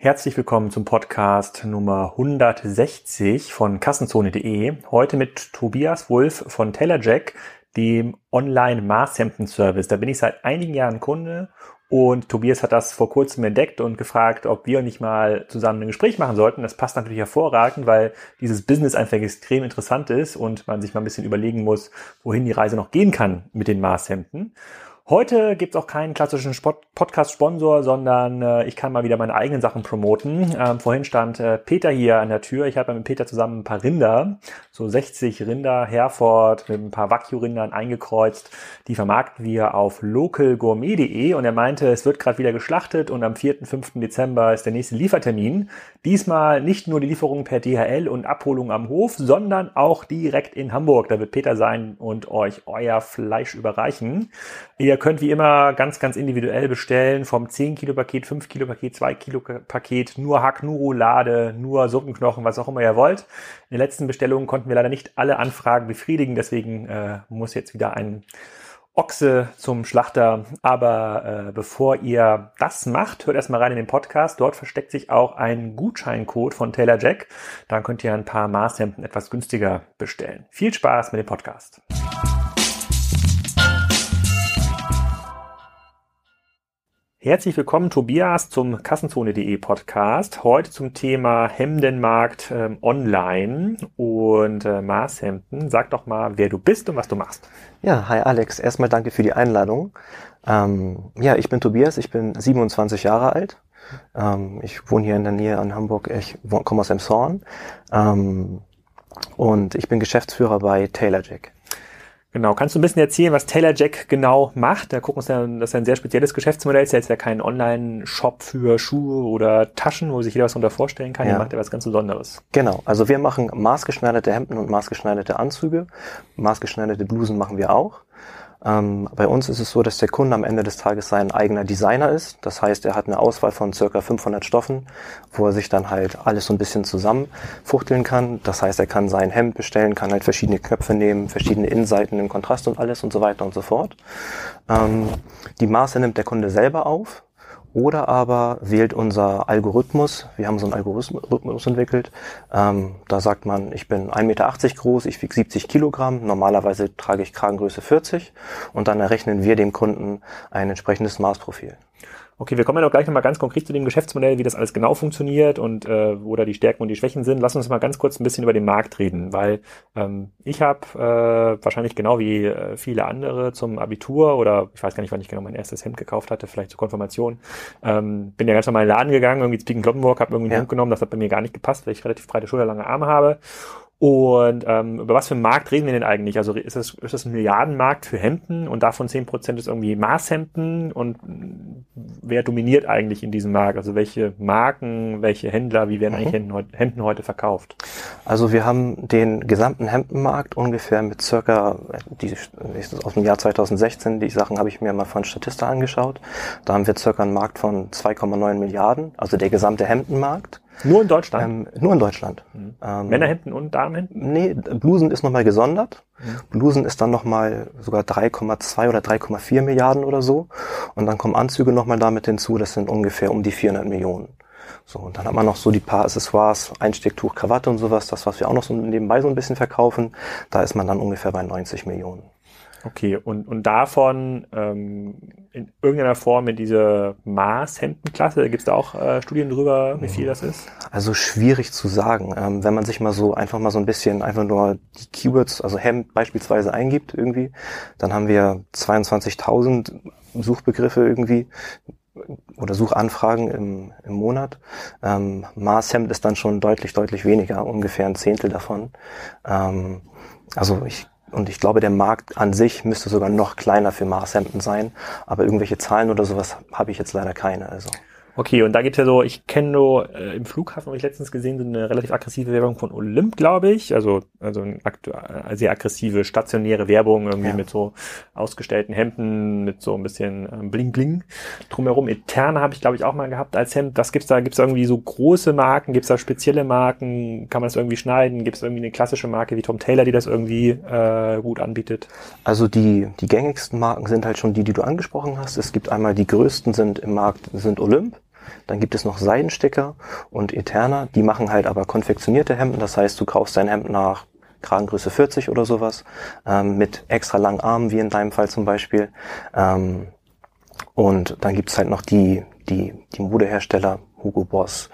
Herzlich willkommen zum Podcast Nummer 160 von Kassenzone.de. Heute mit Tobias Wulff von TaylorJack, dem Online-Maßhemden-Service. Da bin ich seit einigen Jahren Kunde und Tobias hat das vor kurzem entdeckt und gefragt, ob wir nicht mal zusammen ein Gespräch machen sollten. Das passt natürlich hervorragend, weil dieses Business einfach extrem interessant ist und man sich mal ein bisschen überlegen muss, wohin die Reise noch gehen kann mit den Maßhemden. Heute gibt's auch keinen klassischen Podcast-Sponsor, sondern äh, ich kann mal wieder meine eigenen Sachen promoten. Ähm, vorhin stand äh, Peter hier an der Tür. Ich habe mit Peter zusammen ein paar Rinder, so 60 Rinder Herford mit ein paar Wagyu-Rindern eingekreuzt. Die vermarkten wir auf localgourmet.de und er meinte, es wird gerade wieder geschlachtet und am 4. 5. Dezember ist der nächste Liefertermin. Diesmal nicht nur die Lieferung per DHL und Abholung am Hof, sondern auch direkt in Hamburg. Da wird Peter sein und euch euer Fleisch überreichen. Ihr könnt wie immer ganz, ganz individuell bestellen, vom 10 Kilo Paket, 5 Kilo Paket, 2 Kilo Paket, nur Hack, nur Roulade, nur Suppenknochen, was auch immer ihr wollt. In den letzten Bestellungen konnten wir leider nicht alle Anfragen befriedigen, deswegen äh, muss jetzt wieder ein Ochse zum Schlachter. Aber äh, bevor ihr das macht, hört erstmal rein in den Podcast. Dort versteckt sich auch ein Gutscheincode von Taylor Jack. Dann könnt ihr ein paar Maßhemden etwas günstiger bestellen. Viel Spaß mit dem Podcast. Herzlich willkommen, Tobias, zum Kassenzone.de Podcast. Heute zum Thema Hemdenmarkt ähm, online und äh, Maßhemden. Sag doch mal, wer du bist und was du machst. Ja, hi Alex. Erstmal danke für die Einladung. Ähm, ja, ich bin Tobias, ich bin 27 Jahre alt. Ähm, ich wohne hier in der Nähe an Hamburg, ich komme aus Emshorn. Ähm, und ich bin Geschäftsführer bei TaylorJack. Genau, kannst du ein bisschen erzählen, was Taylor Jack genau macht? Da gucken uns ja, das ist ein sehr spezielles Geschäftsmodell, ist ja jetzt ja kein Online-Shop für Schuhe oder Taschen, wo sich jeder was darunter vorstellen kann. Ja. Ihr macht ja was ganz Besonderes. Genau, also wir machen maßgeschneiderte Hemden und maßgeschneiderte Anzüge. Maßgeschneiderte Blusen machen wir auch. Ähm, bei uns ist es so, dass der Kunde am Ende des Tages sein eigener Designer ist. Das heißt, er hat eine Auswahl von circa 500 Stoffen, wo er sich dann halt alles so ein bisschen zusammenfuchteln kann. Das heißt, er kann sein Hemd bestellen, kann halt verschiedene Knöpfe nehmen, verschiedene Innenseiten im Kontrast und alles und so weiter und so fort. Ähm, die Maße nimmt der Kunde selber auf. Oder aber wählt unser Algorithmus, wir haben so einen Algorithmus entwickelt, ähm, da sagt man, ich bin 1,80 Meter groß, ich wiege 70 Kilogramm, normalerweise trage ich Kragengröße 40 und dann errechnen wir dem Kunden ein entsprechendes Maßprofil. Okay, wir kommen ja noch gleich nochmal ganz konkret zu dem Geschäftsmodell, wie das alles genau funktioniert und äh, wo da die Stärken und die Schwächen sind. Lass uns mal ganz kurz ein bisschen über den Markt reden, weil ähm, ich habe äh, wahrscheinlich genau wie äh, viele andere zum Abitur oder ich weiß gar nicht, wann ich genau mein erstes Hemd gekauft hatte, vielleicht zur Konfirmation, ähm, bin ja ganz normal in den Laden gegangen, irgendwie zu Piken Kloppenburg, habe irgendwie ja. Hemd genommen, das hat bei mir gar nicht gepasst, weil ich relativ breite schulterlange Arme habe und ähm, über was für einen Markt reden wir denn eigentlich? Also ist das, ist das ein Milliardenmarkt für Hemden und davon zehn Prozent ist irgendwie Maßhemden und wer dominiert eigentlich in diesem Markt? Also welche Marken, welche Händler, wie werden mhm. eigentlich Hemden, Hemden, heute verkauft? Also wir haben den gesamten Hemdenmarkt ungefähr mit circa, die ist aus dem Jahr 2016, die Sachen habe ich mir mal von Statista angeschaut. Da haben wir circa einen Markt von 2,9 Milliarden, also der gesamte Hemdenmarkt. Nur in Deutschland? Ähm, nur in Deutschland. Mhm. Ähm, Männerhemden und Damenhemden? Nee, Blusen ist nochmal gesondert. Mhm. Blusen ist dann nochmal sogar 3,2 oder 3,4 Milliarden oder so. Und dann kommen Anzüge nochmal damit hinzu, das sind ungefähr um die 400 Millionen. So, und dann hat man noch so die paar Accessoires, Einstecktuch, Krawatte und sowas, das, was wir auch noch so nebenbei so ein bisschen verkaufen, da ist man dann ungefähr bei 90 Millionen. Okay, und, und davon ähm, in irgendeiner Form in diese Maßhemdenklasse, gibt es da auch äh, Studien drüber, wie viel das ist? Also schwierig zu sagen. Ähm, wenn man sich mal so einfach mal so ein bisschen einfach nur die Keywords, also Hemd beispielsweise eingibt irgendwie, dann haben wir 22.000 Suchbegriffe irgendwie oder Suchanfragen im, im Monat. Ähm, Maßhemd ist dann schon deutlich, deutlich weniger, ungefähr ein Zehntel davon. Ähm, also ich und ich glaube, der Markt an sich müsste sogar noch kleiner für Maßhemden sein. Aber irgendwelche Zahlen oder sowas habe ich jetzt leider keine. Also. Okay, und da gibt's ja so, ich kenne nur äh, im Flughafen, habe ich letztens gesehen, so eine relativ aggressive Werbung von Olymp, glaube ich. Also, also eine äh, sehr aggressive stationäre Werbung irgendwie ja. mit so ausgestellten Hemden, mit so ein bisschen ähm, Bling Bling drumherum. Eterna habe ich, glaube ich, auch mal gehabt als Hemd. Was gibt's da? Gibt's da irgendwie so große Marken? Gibt's da spezielle Marken? Kann man das irgendwie schneiden? Gibt's irgendwie eine klassische Marke wie Tom Taylor, die das irgendwie äh, gut anbietet? Also die, die gängigsten Marken sind halt schon die, die du angesprochen hast. Es gibt einmal die größten sind im Markt, sind Olymp. Dann gibt es noch Seidensticker und Eterna. Die machen halt aber konfektionierte Hemden. Das heißt, du kaufst dein Hemd nach Kragengröße 40 oder sowas, ähm, mit extra langen Armen, wie in deinem Fall zum Beispiel. Ähm, und dann gibt's halt noch die, die, die Modehersteller, Hugo Boss,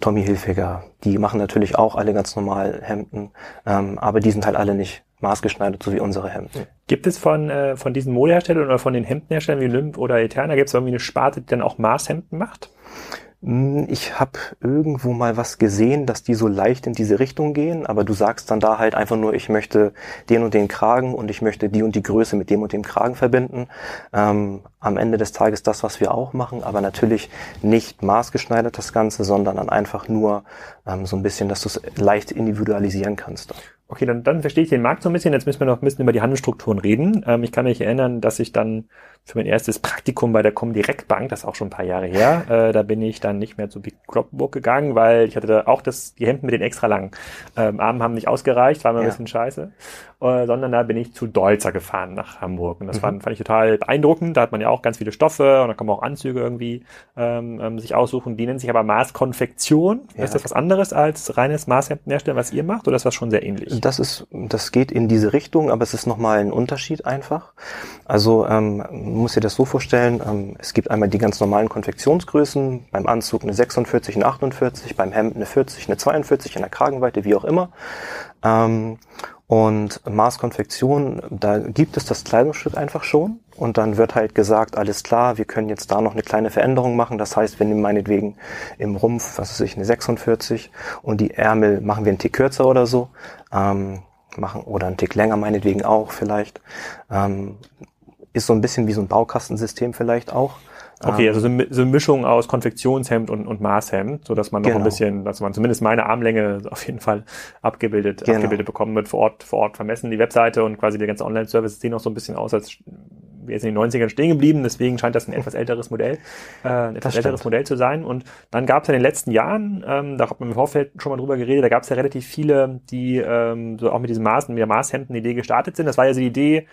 Tommy Hilfiger, die machen natürlich auch alle ganz normal Hemden, ähm, aber die sind halt alle nicht maßgeschneidert, so wie unsere Hemden. Gibt es von, äh, von diesen Modeherstellern oder von den Hemdenherstellern wie Lymph oder Eterna, gibt es irgendwie eine Sparte, die dann auch Maßhemden macht? Hm, ich habe irgendwo mal was gesehen, dass die so leicht in diese Richtung gehen, aber du sagst dann da halt einfach nur, ich möchte den und den Kragen und ich möchte die und die Größe mit dem und dem Kragen verbinden. Ähm, am Ende des Tages das, was wir auch machen, aber natürlich nicht maßgeschneidert das Ganze, sondern dann einfach nur ähm, so ein bisschen, dass du es leicht individualisieren kannst. Okay, dann, dann verstehe ich den Markt so ein bisschen. Jetzt müssen wir noch ein bisschen über die Handelsstrukturen reden. Ähm, ich kann mich erinnern, dass ich dann für mein erstes Praktikum bei der Comdirect Bank, das ist auch schon ein paar Jahre her, äh, da bin ich dann nicht mehr zu Big Kloppenburg gegangen, weil ich hatte da auch das, die Hemden mit den extra langen ähm, Armen haben nicht ausgereicht, war mir ja. ein bisschen scheiße, äh, sondern da bin ich zu Dolzer gefahren nach Hamburg und das mhm. fand, fand ich total beeindruckend. Da hat man ja auch ganz viele Stoffe und da kann man auch Anzüge irgendwie ähm, ähm, sich aussuchen. Die nennen sich aber Maßkonfektion. Ja. Ist das was anderes als reines Maßhemdenherstellen, was ihr macht, oder ist das schon sehr ähnlich? Das ist, das geht in diese Richtung, aber es ist nochmal ein Unterschied einfach. Also ähm, muss dir das so vorstellen, ähm, es gibt einmal die ganz normalen Konfektionsgrößen, beim Anzug eine 46, eine 48, beim Hemd eine 40, eine 42, in der Kragenweite, wie auch immer. Ähm, und Maßkonfektion, da gibt es das Kleidungsstück einfach schon. Und dann wird halt gesagt, alles klar, wir können jetzt da noch eine kleine Veränderung machen. Das heißt, wir nehmen meinetwegen im Rumpf, was weiß ich, eine 46 und die Ärmel machen wir einen Tick kürzer oder so. Ähm, machen oder einen Tick länger meinetwegen auch vielleicht. Ähm, ist so ein bisschen wie so ein Baukastensystem vielleicht auch. Okay, also so eine Mischung aus Konfektionshemd und, und Maßhemd, so dass man noch genau. ein bisschen, dass man zumindest meine Armlänge auf jeden Fall abgebildet, genau. abgebildet bekommen wird, vor Ort, vor Ort vermessen. Die Webseite und quasi der ganze Online-Service sehen auch so ein bisschen aus, als jetzt in den 90ern stehen geblieben, deswegen scheint das ein etwas älteres Modell, äh, ein etwas älteres Modell zu sein. Und dann gab es ja in den letzten Jahren, ähm, da hat man im Vorfeld schon mal drüber geredet, da gab es ja relativ viele, die ähm, so auch mit diesem Maßen, mit der Maßhemden-Idee gestartet sind. Das war ja so die Idee,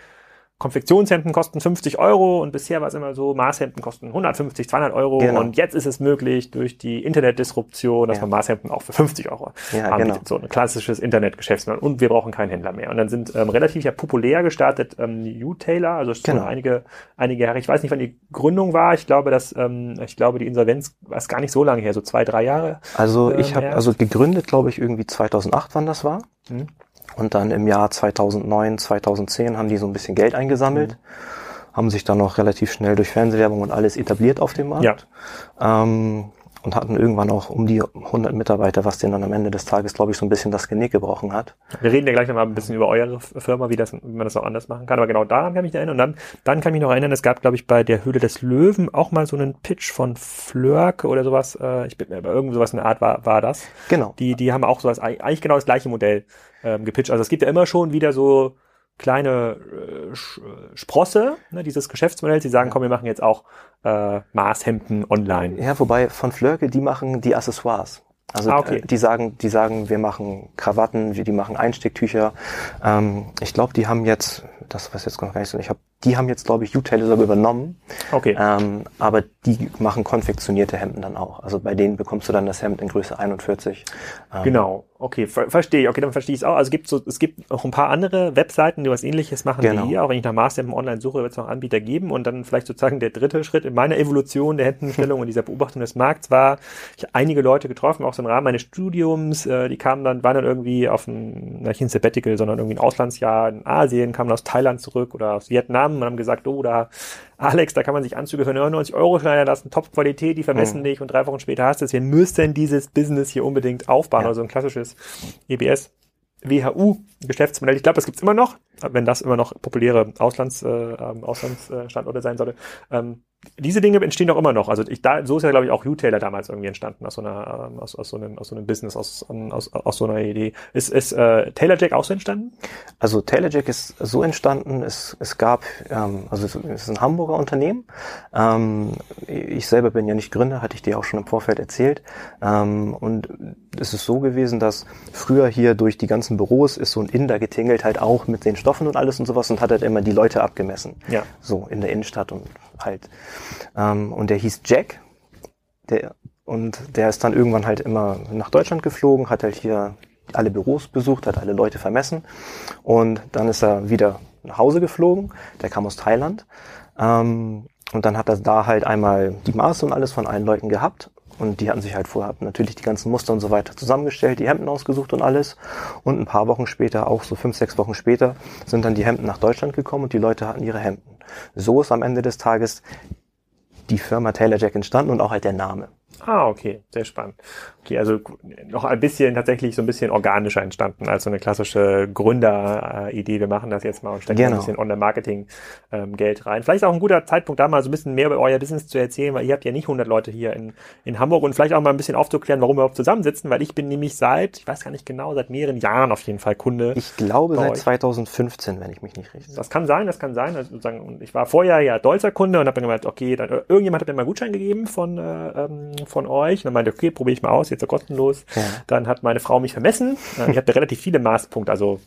Konfektionshemden kosten 50 Euro und bisher war es immer so, Maßhemden kosten 150, 200 Euro genau. und jetzt ist es möglich durch die Internetdisruption, dass ja. man Maßhemden auch für 50 Euro ja, anbietet. Genau. So ein klassisches Internetgeschäftsmodell und wir brauchen keinen Händler mehr. Und dann sind ähm, relativ ja populär gestartet ähm, U-Tailor, also schon genau. einige, einige Jahre. Ich weiß nicht, wann die Gründung war. Ich glaube, dass ähm, ich glaube, die Insolvenz war es gar nicht so lange her, so zwei, drei Jahre. Also ich ähm, habe also gegründet, glaube ich, irgendwie 2008, wann das war. Mhm. Und dann im Jahr 2009, 2010 haben die so ein bisschen Geld eingesammelt, mhm. haben sich dann noch relativ schnell durch Fernsehwerbung und alles etabliert auf dem Markt. Ja. Ähm, und hatten irgendwann auch um die 100 Mitarbeiter, was denen dann am Ende des Tages, glaube ich, so ein bisschen das Genick gebrochen hat. Wir reden ja gleich noch mal ein bisschen über eure Firma, wie, das, wie man das auch anders machen kann. Aber genau daran kann ich mich erinnern. Und dann, dann kann ich mich noch erinnern, es gab, glaube ich, bei der Höhle des Löwen auch mal so einen Pitch von Flörk oder sowas. Äh, ich bin mir, irgend sowas in der Art war, war das. Genau. Die, die haben auch sowas, eigentlich genau das gleiche Modell ähm, gepitcht. Also es gibt ja immer schon wieder so kleine äh, Sprosse, ne, dieses Geschäftsmodell. Sie sagen, komm, wir machen jetzt auch äh, Maßhemden online. Ja, wobei von Flörke, die machen die Accessoires. Also ah, okay. die sagen, die sagen, wir machen Krawatten, wir, die machen Einstecktücher. Ähm, ich glaube, die haben jetzt, das weiß jetzt gar nicht so, ich habe die haben jetzt, glaube ich, U-Tailor sogar übernommen. Okay. Ähm, aber die machen konfektionierte Hemden dann auch. Also bei denen bekommst du dann das Hemd in Größe 41. Ähm, genau. Okay, ver verstehe ich. Okay, dann verstehe ich es auch. Also es gibt so, es gibt auch ein paar andere Webseiten, die was ähnliches machen genau. wie hier. Auch wenn ich nach Maßhemden online suche, wird es noch Anbieter geben. Und dann vielleicht sozusagen der dritte Schritt in meiner Evolution der Hemdenstellung und dieser Beobachtung des Markts war, ich habe einige Leute getroffen, auch so im Rahmen meines Studiums, äh, die kamen dann, waren dann irgendwie auf ein, nicht ein Sabbatical, sondern irgendwie ein Auslandsjahr in Asien, kamen aus Thailand zurück oder aus Vietnam und haben gesagt, oh, da, Alex, da kann man sich Anzüge für 99 Euro schneiden lassen, Top-Qualität, die vermessen mhm. dich und drei Wochen später hast du es. Wir müssen dieses Business hier unbedingt aufbauen, ja. also ein klassisches EBS. WHU-Geschäftsmodell. Ich glaube, das gibt's immer noch, wenn das immer noch populäre Auslands, äh, ähm, Auslandsstandorte sein sollte. Ähm, diese Dinge entstehen doch immer noch. Also ich, da, so ist ja, glaube ich, auch U-Tailor damals irgendwie entstanden, aus so einer, ähm, aus, aus, so einem, aus so einem Business, aus, aus, aus so einer Idee. Ist, ist äh, Taylor Jack auch so entstanden? Also Taylor Jack ist so entstanden, es, es gab, ähm, also es ist ein Hamburger Unternehmen. Ähm, ich selber bin ja nicht Gründer, hatte ich dir auch schon im Vorfeld erzählt. Ähm, und es ist so gewesen, dass früher hier durch die ganzen Büros ist so ein Inder getingelt halt auch mit den Stoffen und alles und sowas und hat halt immer die Leute abgemessen. Ja. So in der Innenstadt und halt. Ähm, und der hieß Jack. Der, und der ist dann irgendwann halt immer nach Deutschland geflogen, hat halt hier alle Büros besucht, hat alle Leute vermessen und dann ist er wieder nach Hause geflogen. Der kam aus Thailand. Ähm, und dann hat er da halt einmal die Maße und alles von allen Leuten gehabt. Und die hatten sich halt vorher natürlich die ganzen Muster und so weiter zusammengestellt, die Hemden ausgesucht und alles. Und ein paar Wochen später, auch so fünf, sechs Wochen später, sind dann die Hemden nach Deutschland gekommen und die Leute hatten ihre Hemden. So ist am Ende des Tages die Firma Taylor Jack entstanden und auch halt der Name. Ah, okay, sehr spannend. Okay, also noch ein bisschen tatsächlich so ein bisschen organischer entstanden als so eine klassische Gründeridee. Wir machen das jetzt mal und stecken genau. ein bisschen Online-Marketing ähm, rein. Vielleicht auch ein guter Zeitpunkt, da mal so ein bisschen mehr über euer Business zu erzählen, weil ihr habt ja nicht 100 Leute hier in, in Hamburg und vielleicht auch mal ein bisschen aufzuklären, warum wir überhaupt zusammensitzen, weil ich bin nämlich seit, ich weiß gar nicht genau, seit mehreren Jahren auf jeden Fall Kunde. Ich glaube seit euch. 2015, wenn ich mich nicht richtig. Das kann sein, das kann sein. Also sozusagen, ich war vorher ja Dolzer Kunde und habe dann gemeint, okay, dann, irgendjemand hat mir mal einen Gutschein gegeben von äh, ähm, von euch. Und dann meinte, okay, probiere ich mal aus, jetzt so kostenlos. Ja. Dann hat meine Frau mich vermessen. Äh, ich hatte relativ viele Maßpunkte, also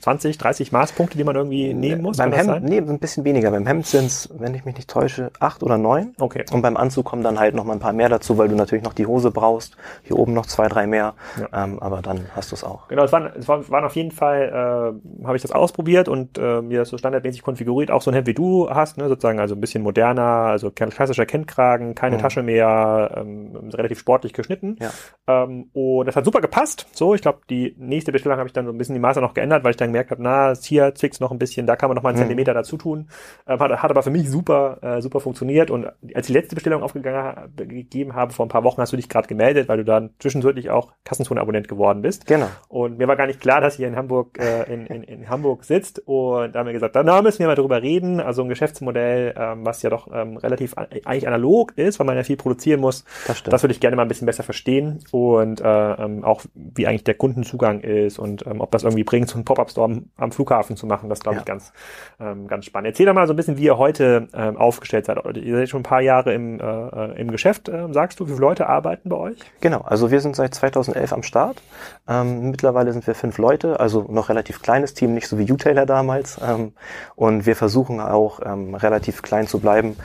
20, 30 Maßpunkte, die man irgendwie nehmen muss? Beim Hemd, nee, ein bisschen weniger. Beim Hemd sind es, wenn ich mich nicht täusche, acht oder neun. Okay. Und beim Anzug kommen dann halt noch mal ein paar mehr dazu, weil du natürlich noch die Hose brauchst. Hier oben noch zwei, drei mehr. Ja. Ähm, aber dann hast du es auch. Genau, es waren, es waren auf jeden Fall, äh, habe ich das ausprobiert und äh, mir das so standardmäßig konfiguriert. Auch so ein Hemd, wie du hast, ne, sozusagen, also ein bisschen moderner, also klassischer Kendkragen, keine mhm. Tasche mehr, ähm, relativ sportlich geschnitten. Ja. Ähm, und das hat super gepasst. So, ich glaube, die nächste Bestellung habe ich dann so ein bisschen die Maße noch geändert, weil ich dann gemerkt habe, na, hier zwickt noch ein bisschen, da kann man noch mal einen mhm. Zentimeter dazu tun. Ähm, hat, hat aber für mich super, äh, super funktioniert. Und als die letzte Bestellung aufgegeben habe, vor ein paar Wochen hast du dich gerade gemeldet, weil du dann zwischendurch auch Kassenzone-Abonnent geworden bist. Genau. Und mir war gar nicht klar, dass ihr in Hamburg, äh, in, in, in Hamburg sitzt. Und da haben wir gesagt, da müssen wir mal drüber reden. Also ein Geschäftsmodell, ähm, was ja doch ähm, relativ eigentlich analog ist, weil man ja viel produzieren muss. Das, stimmt. das würde ich gerne mal ein bisschen besser verstehen. Und äh, ähm, auch wie eigentlich der Kundenzugang ist und ähm, ob das irgendwie bringt, so einen Pop-Up-Store am Flughafen zu machen. Das glaube ich ja. ganz, ähm, ganz spannend. Erzähl doch mal so ein bisschen, wie ihr heute ähm, aufgestellt seid. Ihr seid schon ein paar Jahre im, äh, im Geschäft, äh, sagst du. Wie viele Leute arbeiten bei euch? Genau, also wir sind seit 2011 am Start. Ähm, mittlerweile sind wir fünf Leute, also noch relativ kleines Team, nicht so wie U-Taylor damals. Ähm, und wir versuchen auch ähm, relativ klein zu bleiben,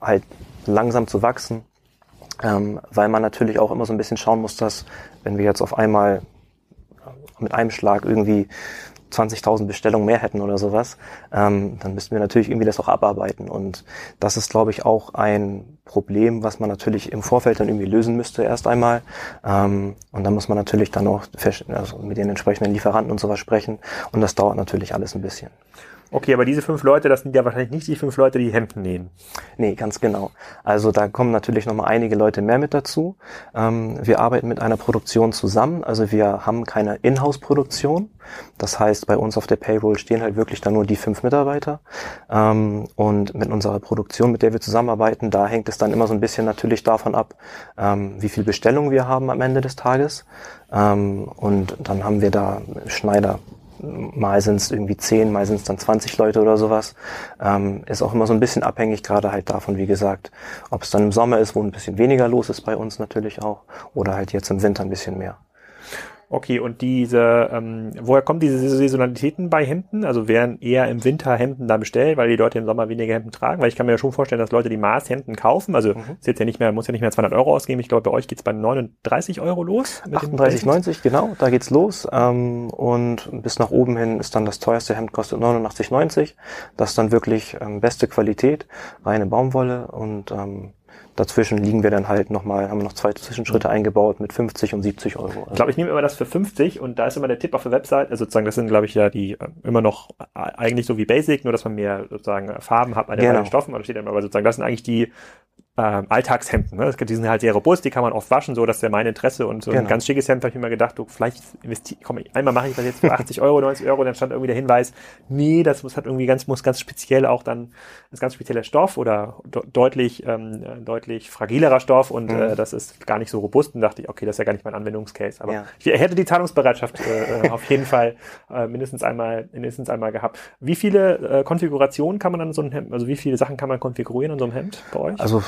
halt langsam zu wachsen. Ähm, weil man natürlich auch immer so ein bisschen schauen muss, dass wenn wir jetzt auf einmal mit einem Schlag irgendwie 20.000 Bestellungen mehr hätten oder sowas, ähm, dann müssten wir natürlich irgendwie das auch abarbeiten. Und das ist, glaube ich, auch ein Problem, was man natürlich im Vorfeld dann irgendwie lösen müsste erst einmal. Ähm, und dann muss man natürlich dann auch also mit den entsprechenden Lieferanten und sowas sprechen. Und das dauert natürlich alles ein bisschen. Okay, aber diese fünf Leute, das sind ja wahrscheinlich nicht die fünf Leute, die Hemden nähen. Nee, ganz genau. Also da kommen natürlich nochmal einige Leute mehr mit dazu. Ähm, wir arbeiten mit einer Produktion zusammen. Also wir haben keine Inhouse-Produktion. Das heißt, bei uns auf der Payroll stehen halt wirklich dann nur die fünf Mitarbeiter. Ähm, und mit unserer Produktion, mit der wir zusammenarbeiten, da hängt es dann immer so ein bisschen natürlich davon ab, ähm, wie viel Bestellung wir haben am Ende des Tages. Ähm, und dann haben wir da Schneider, mal sind es irgendwie zehn, mal sind es dann 20 Leute oder sowas. Ähm, ist auch immer so ein bisschen abhängig, gerade halt davon, wie gesagt, ob es dann im Sommer ist, wo ein bisschen weniger los ist bei uns natürlich auch, oder halt jetzt im Winter ein bisschen mehr. Okay, und diese, ähm, woher kommen diese Saisonalitäten bei Hemden? Also werden eher im Winter Hemden da bestellt, weil die Leute im Sommer weniger Hemden tragen? Weil ich kann mir ja schon vorstellen, dass Leute die Maßhemden kaufen. Also mhm. ist jetzt ja nicht mehr, muss ja nicht mehr 200 Euro ausgeben. Ich glaube, bei euch geht's bei 39 Euro los. 38,90, genau, da geht's los. Ähm, und bis nach oben hin ist dann das teuerste Hemd kostet 89,90. Das ist dann wirklich ähm, beste Qualität, reine Baumwolle und ähm, Dazwischen liegen wir dann halt nochmal, haben wir noch zwei Zwischenschritte mhm. eingebaut mit 50 und 70 Euro. Ich glaube, ich nehme immer das für 50 und da ist immer der Tipp auf der Website, also sozusagen, das sind, glaube ich, ja die äh, immer noch äh, eigentlich so wie Basic, nur dass man mehr sozusagen Farben hat an den genau. Stoffen, oder steht immer, aber sozusagen, das sind eigentlich die ähm, Alltagshemden. Ne? Die sind halt sehr robust, die kann man oft waschen, so das wäre mein Interesse. Und so genau. ein ganz schickes Hemd habe ich mir mal gedacht, du, vielleicht investiere, komm, einmal mache ich das jetzt für 80 Euro, 90 Euro, dann stand irgendwie der Hinweis, nee, das muss halt irgendwie ganz, muss ganz speziell auch dann, das ganz spezieller Stoff oder de deutlich, ähm, deutlich fragilerer Stoff und mhm. äh, das ist gar nicht so robust. Und dachte ich, okay, das ist ja gar nicht mein Anwendungscase. Aber ja. ich hätte die Zahlungsbereitschaft äh, äh, auf jeden Fall äh, mindestens einmal, mindestens einmal gehabt. Wie viele äh, Konfigurationen kann man an so einem Hemd, also wie viele Sachen kann man konfigurieren an so einem Hemd bei euch? Also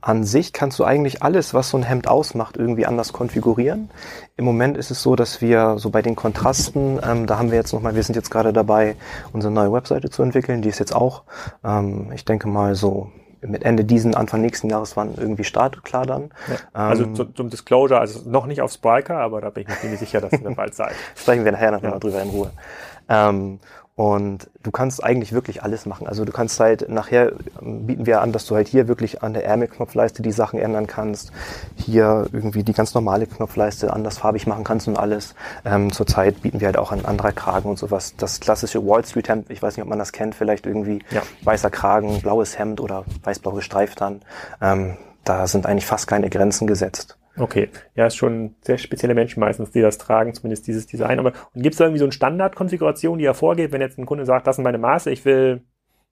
an sich kannst du eigentlich alles, was so ein Hemd ausmacht, irgendwie anders konfigurieren. Im Moment ist es so, dass wir so bei den Kontrasten, ähm, da haben wir jetzt nochmal, wir sind jetzt gerade dabei, unsere neue Webseite zu entwickeln. Die ist jetzt auch, ähm, ich denke mal so mit Ende diesen, Anfang nächsten Jahres waren irgendwie startklar dann. Ja. Also ähm, zum, zum Disclosure, also noch nicht auf Spiker, aber da bin ich mir ziemlich sicher, dass ihr bald seid. Sprechen wir nachher noch ja. drüber in Ruhe. Ähm, und du kannst eigentlich wirklich alles machen. Also du kannst halt, nachher bieten wir an, dass du halt hier wirklich an der Ärmelknopfleiste die Sachen ändern kannst. Hier irgendwie die ganz normale Knopfleiste andersfarbig machen kannst und alles. Ähm, zurzeit bieten wir halt auch an anderer Kragen und sowas. Das klassische Wall Street Hemd, ich weiß nicht, ob man das kennt, vielleicht irgendwie ja. weißer Kragen, blaues Hemd oder weiß-blau gestreift dann. Ähm, da sind eigentlich fast keine Grenzen gesetzt. Okay, ja, ist schon sehr spezielle Menschen meistens, die das tragen, zumindest dieses Design. Aber und gibt es irgendwie so eine Standardkonfiguration, die er vorgeht, wenn jetzt ein Kunde sagt, das sind meine Maße, ich will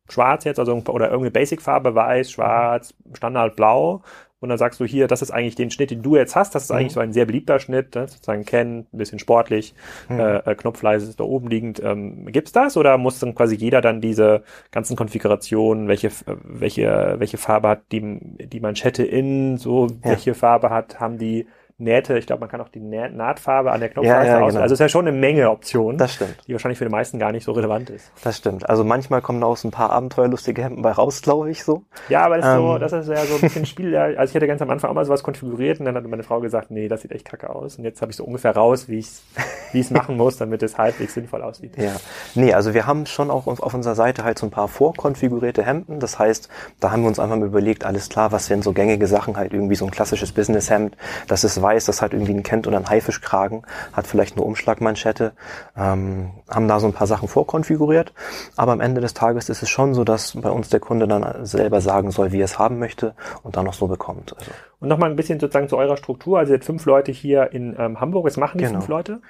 schwarz jetzt, also oder irgendeine Basic-Farbe, weiß, schwarz, Standard blau, und dann sagst du hier, das ist eigentlich den Schnitt, den du jetzt hast, das ist mhm. eigentlich so ein sehr beliebter Schnitt, ne? sozusagen Ken, ein bisschen sportlich, mhm. äh, äh Knopfleise ist da oben liegend. Ähm, gibt's das oder muss dann quasi jeder dann diese ganzen Konfigurationen, welche, welche, welche Farbe hat die, die Manschette in, so, ja. welche Farbe hat, haben die Nähte, ich glaube, man kann auch die Nahtfarbe an der Knopfleiste ja, ja, genau. Also es ist ja schon eine Menge Optionen. Das stimmt. Die wahrscheinlich für die meisten gar nicht so relevant ist. Das stimmt. Also manchmal kommen da auch so ein paar abenteuerlustige Hemden bei raus, glaube ich, so. Ja, aber das ist, ähm. so, das ist ja so ein bisschen Spiel. Also ich hatte ganz am Anfang auch mal sowas konfiguriert und dann hat meine Frau gesagt, nee, das sieht echt kacke aus. Und jetzt habe ich so ungefähr raus, wie ich es wie ich's machen muss, damit es halbwegs sinnvoll aussieht. Ja. Nee, also wir haben schon auch auf unserer Seite halt so ein paar vorkonfigurierte Hemden. Das heißt, da haben wir uns einfach mal überlegt, alles klar, was sind so gängige Sachen, halt irgendwie so ein klassisches Businesshemd, das ist weiß, das hat irgendwie ein kennt oder einen Haifischkragen, hat vielleicht eine Umschlagmanschette, ähm, haben da so ein paar Sachen vorkonfiguriert. Aber am Ende des Tages ist es schon so, dass bei uns der Kunde dann selber sagen soll, wie er es haben möchte und dann noch so bekommt. Also. Und nochmal ein bisschen sozusagen zu eurer Struktur. Also ihr habt fünf Leute hier in ähm, Hamburg. Was machen die genau. fünf Leute?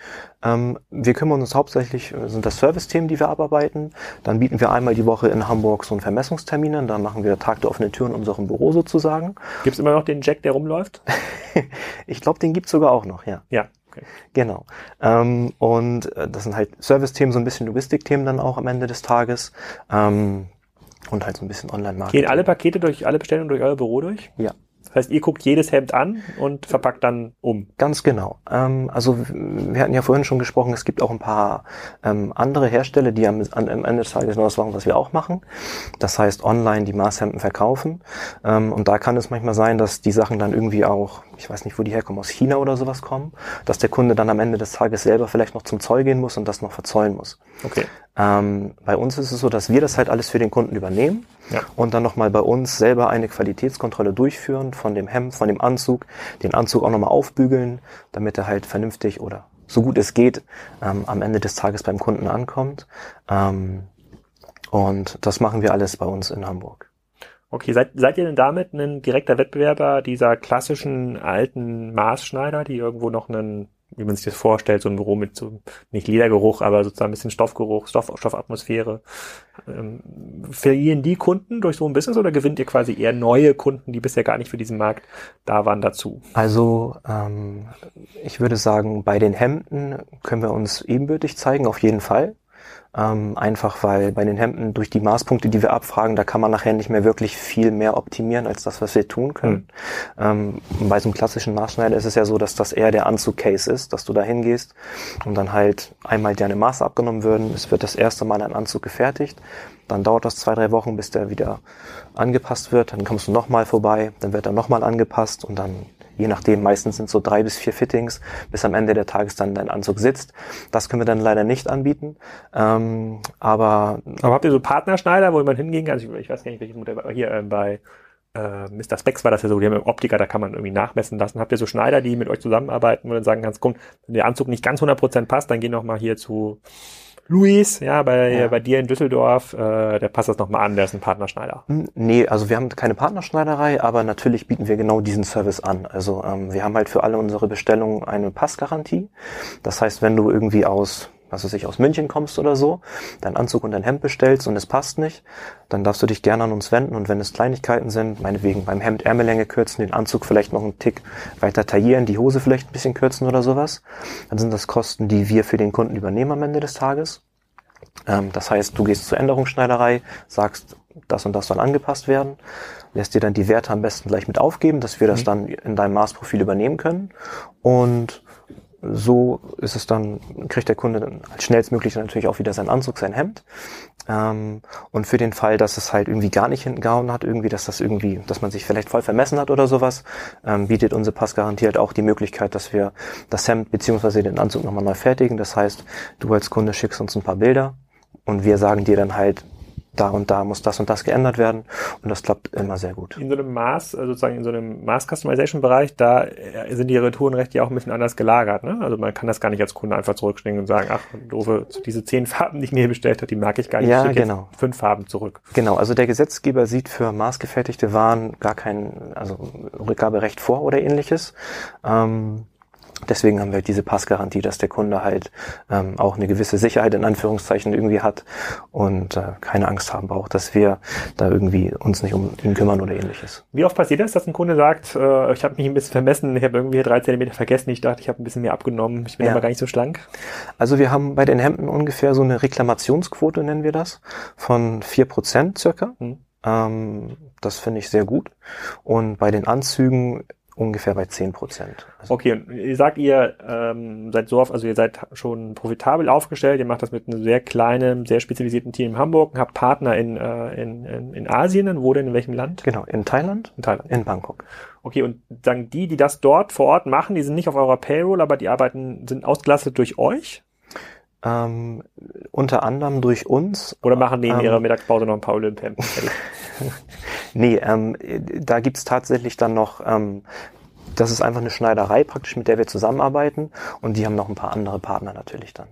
Ähm, wir kümmern uns hauptsächlich, äh, sind das Service-Themen, die wir abarbeiten. Dann bieten wir einmal die Woche in Hamburg so einen Vermessungstermin an. Dann machen wir Tag der offenen Türen in unserem Büro sozusagen. Gibt es immer noch den Jack, der rumläuft? ich glaube, den gibt's sogar auch noch, ja. Ja. Okay. Genau. Ähm, und äh, das sind halt Service-Themen, so ein bisschen Logistik-Themen dann auch am Ende des Tages. Ähm, und halt so ein bisschen Online-Marketing. Gehen alle Pakete durch, alle Bestellungen durch euer Büro durch? Ja. Das heißt, ihr guckt jedes Hemd an und verpackt dann um. Ganz genau. Ähm, also wir hatten ja vorhin schon gesprochen, es gibt auch ein paar ähm, andere Hersteller, die am, am Ende des Tages noch das machen, was wir auch machen. Das heißt, online die Maßhemden verkaufen. Ähm, und da kann es manchmal sein, dass die Sachen dann irgendwie auch, ich weiß nicht, wo die herkommen, aus China oder sowas kommen, dass der Kunde dann am Ende des Tages selber vielleicht noch zum Zoll gehen muss und das noch verzollen muss. Okay. Ähm, bei uns ist es so, dass wir das halt alles für den Kunden übernehmen ja. und dann nochmal bei uns selber eine Qualitätskontrolle durchführen von dem Hemd, von dem Anzug, den Anzug auch nochmal aufbügeln, damit er halt vernünftig oder so gut es geht ähm, am Ende des Tages beim Kunden ankommt. Ähm, und das machen wir alles bei uns in Hamburg. Okay, seid, seid ihr denn damit ein direkter Wettbewerber dieser klassischen alten Maßschneider, die irgendwo noch einen wie man sich das vorstellt, so ein Büro mit so, nicht Ledergeruch, aber sozusagen ein bisschen Stoffgeruch, Stoff, Stoffatmosphäre. Ähm, verlieren die Kunden durch so ein Business oder gewinnt ihr quasi eher neue Kunden, die bisher gar nicht für diesen Markt da waren, dazu? Also ähm, ich würde sagen, bei den Hemden können wir uns ebenbürtig zeigen, auf jeden Fall. Ähm, einfach weil bei den Hemden durch die Maßpunkte, die wir abfragen, da kann man nachher nicht mehr wirklich viel mehr optimieren als das, was wir tun können. Mhm. Ähm, bei so einem klassischen Maßschneider ist es ja so, dass das eher der Anzug-Case ist, dass du da hingehst und dann halt einmal deine Maße abgenommen würden. Es wird das erste Mal ein Anzug gefertigt. Dann dauert das zwei, drei Wochen, bis der wieder angepasst wird. Dann kommst du nochmal vorbei, dann wird er nochmal angepasst und dann je nachdem, meistens sind so drei bis vier Fittings, bis am Ende der Tages dann dein Anzug sitzt. Das können wir dann leider nicht anbieten. Ähm, aber, aber habt ihr so Partnerschneider, wo man hingehen kann? Ich, ich weiß gar nicht, welches Modell hier äh, bei äh, Mr. Specs war das ja so, die haben Optiker, da kann man irgendwie nachmessen lassen. Habt ihr so Schneider, die mit euch zusammenarbeiten, du dann sagen kannst, komm, wenn der Anzug nicht ganz 100% passt, dann geh noch mal hier zu Luis, ja, bei, ja. bei dir in Düsseldorf, äh, der passt das nochmal an, der ist ein Partnerschneider. Hm, nee, also wir haben keine Partnerschneiderei, aber natürlich bieten wir genau diesen Service an. Also ähm, wir haben halt für alle unsere Bestellungen eine Passgarantie. Das heißt, wenn du irgendwie aus was weiß ich, aus München kommst oder so, deinen Anzug und dein Hemd bestellst und es passt nicht, dann darfst du dich gerne an uns wenden und wenn es Kleinigkeiten sind, meinetwegen beim Hemd Ärmellänge kürzen, den Anzug vielleicht noch einen Tick weiter taillieren, die Hose vielleicht ein bisschen kürzen oder sowas, dann sind das Kosten, die wir für den Kunden übernehmen am Ende des Tages. Ähm, das heißt, du gehst zur Änderungsschneiderei, sagst, das und das soll angepasst werden, lässt dir dann die Werte am besten gleich mit aufgeben, dass wir das mhm. dann in deinem Maßprofil übernehmen können und so ist es dann, kriegt der Kunde dann als schnellstmöglich natürlich auch wieder seinen Anzug, sein Hemd. Ähm, und für den Fall, dass es halt irgendwie gar nicht hingehauen hat, irgendwie, dass das irgendwie, dass man sich vielleicht voll vermessen hat oder sowas, ähm, bietet unsere Passgarantie halt auch die Möglichkeit, dass wir das Hemd beziehungsweise den Anzug nochmal neu fertigen. Das heißt, du als Kunde schickst uns ein paar Bilder und wir sagen dir dann halt, da und da muss das und das geändert werden und das klappt immer sehr gut. In so einem Maß, also sozusagen in so einem Maß-Customization-Bereich, da äh, sind die Retourenrechte ja auch ein bisschen anders gelagert. Ne? Also man kann das gar nicht als Kunde einfach zurückstellen und sagen, ach, doofe, diese zehn Farben, die ich mir bestellt habe, die mag ich gar nicht. Ja, ich genau. Fünf Farben zurück. Genau, also der Gesetzgeber sieht für maßgefertigte Waren gar kein also Rückgaberecht vor oder ähnliches. Ähm, Deswegen haben wir halt diese Passgarantie, dass der Kunde halt ähm, auch eine gewisse Sicherheit in Anführungszeichen irgendwie hat und äh, keine Angst haben braucht, dass wir da irgendwie uns nicht um ihn kümmern oder ähnliches. Wie oft passiert das, dass ein Kunde sagt, äh, ich habe mich ein bisschen vermessen, ich habe irgendwie drei Zentimeter vergessen, ich dachte, ich habe ein bisschen mehr abgenommen, ich bin ja. aber gar nicht so schlank? Also wir haben bei den Hemden ungefähr so eine Reklamationsquote, nennen wir das, von vier Prozent circa. Hm. Ähm, das finde ich sehr gut. Und bei den Anzügen ungefähr bei 10 Prozent. Also okay, und ihr sagt, ihr ähm, seid so oft, also ihr seid schon profitabel aufgestellt, ihr macht das mit einem sehr kleinen, sehr spezialisierten Team in Hamburg und habt Partner in, äh, in, in, in Asien, wo denn, in welchem Land? Genau, in Thailand. In Thailand. In Bangkok. Okay, und sagen die, die das dort vor Ort machen, die sind nicht auf eurer Payroll, aber die arbeiten, sind ausgelastet durch euch? Ähm, unter anderem durch uns. Oder machen die in ähm, ihrer Mittagspause noch ein paar Olympiaden? nee, ähm, da gibt's tatsächlich dann noch, ähm, das ist einfach eine Schneiderei praktisch, mit der wir zusammenarbeiten und die haben noch ein paar andere Partner natürlich dann.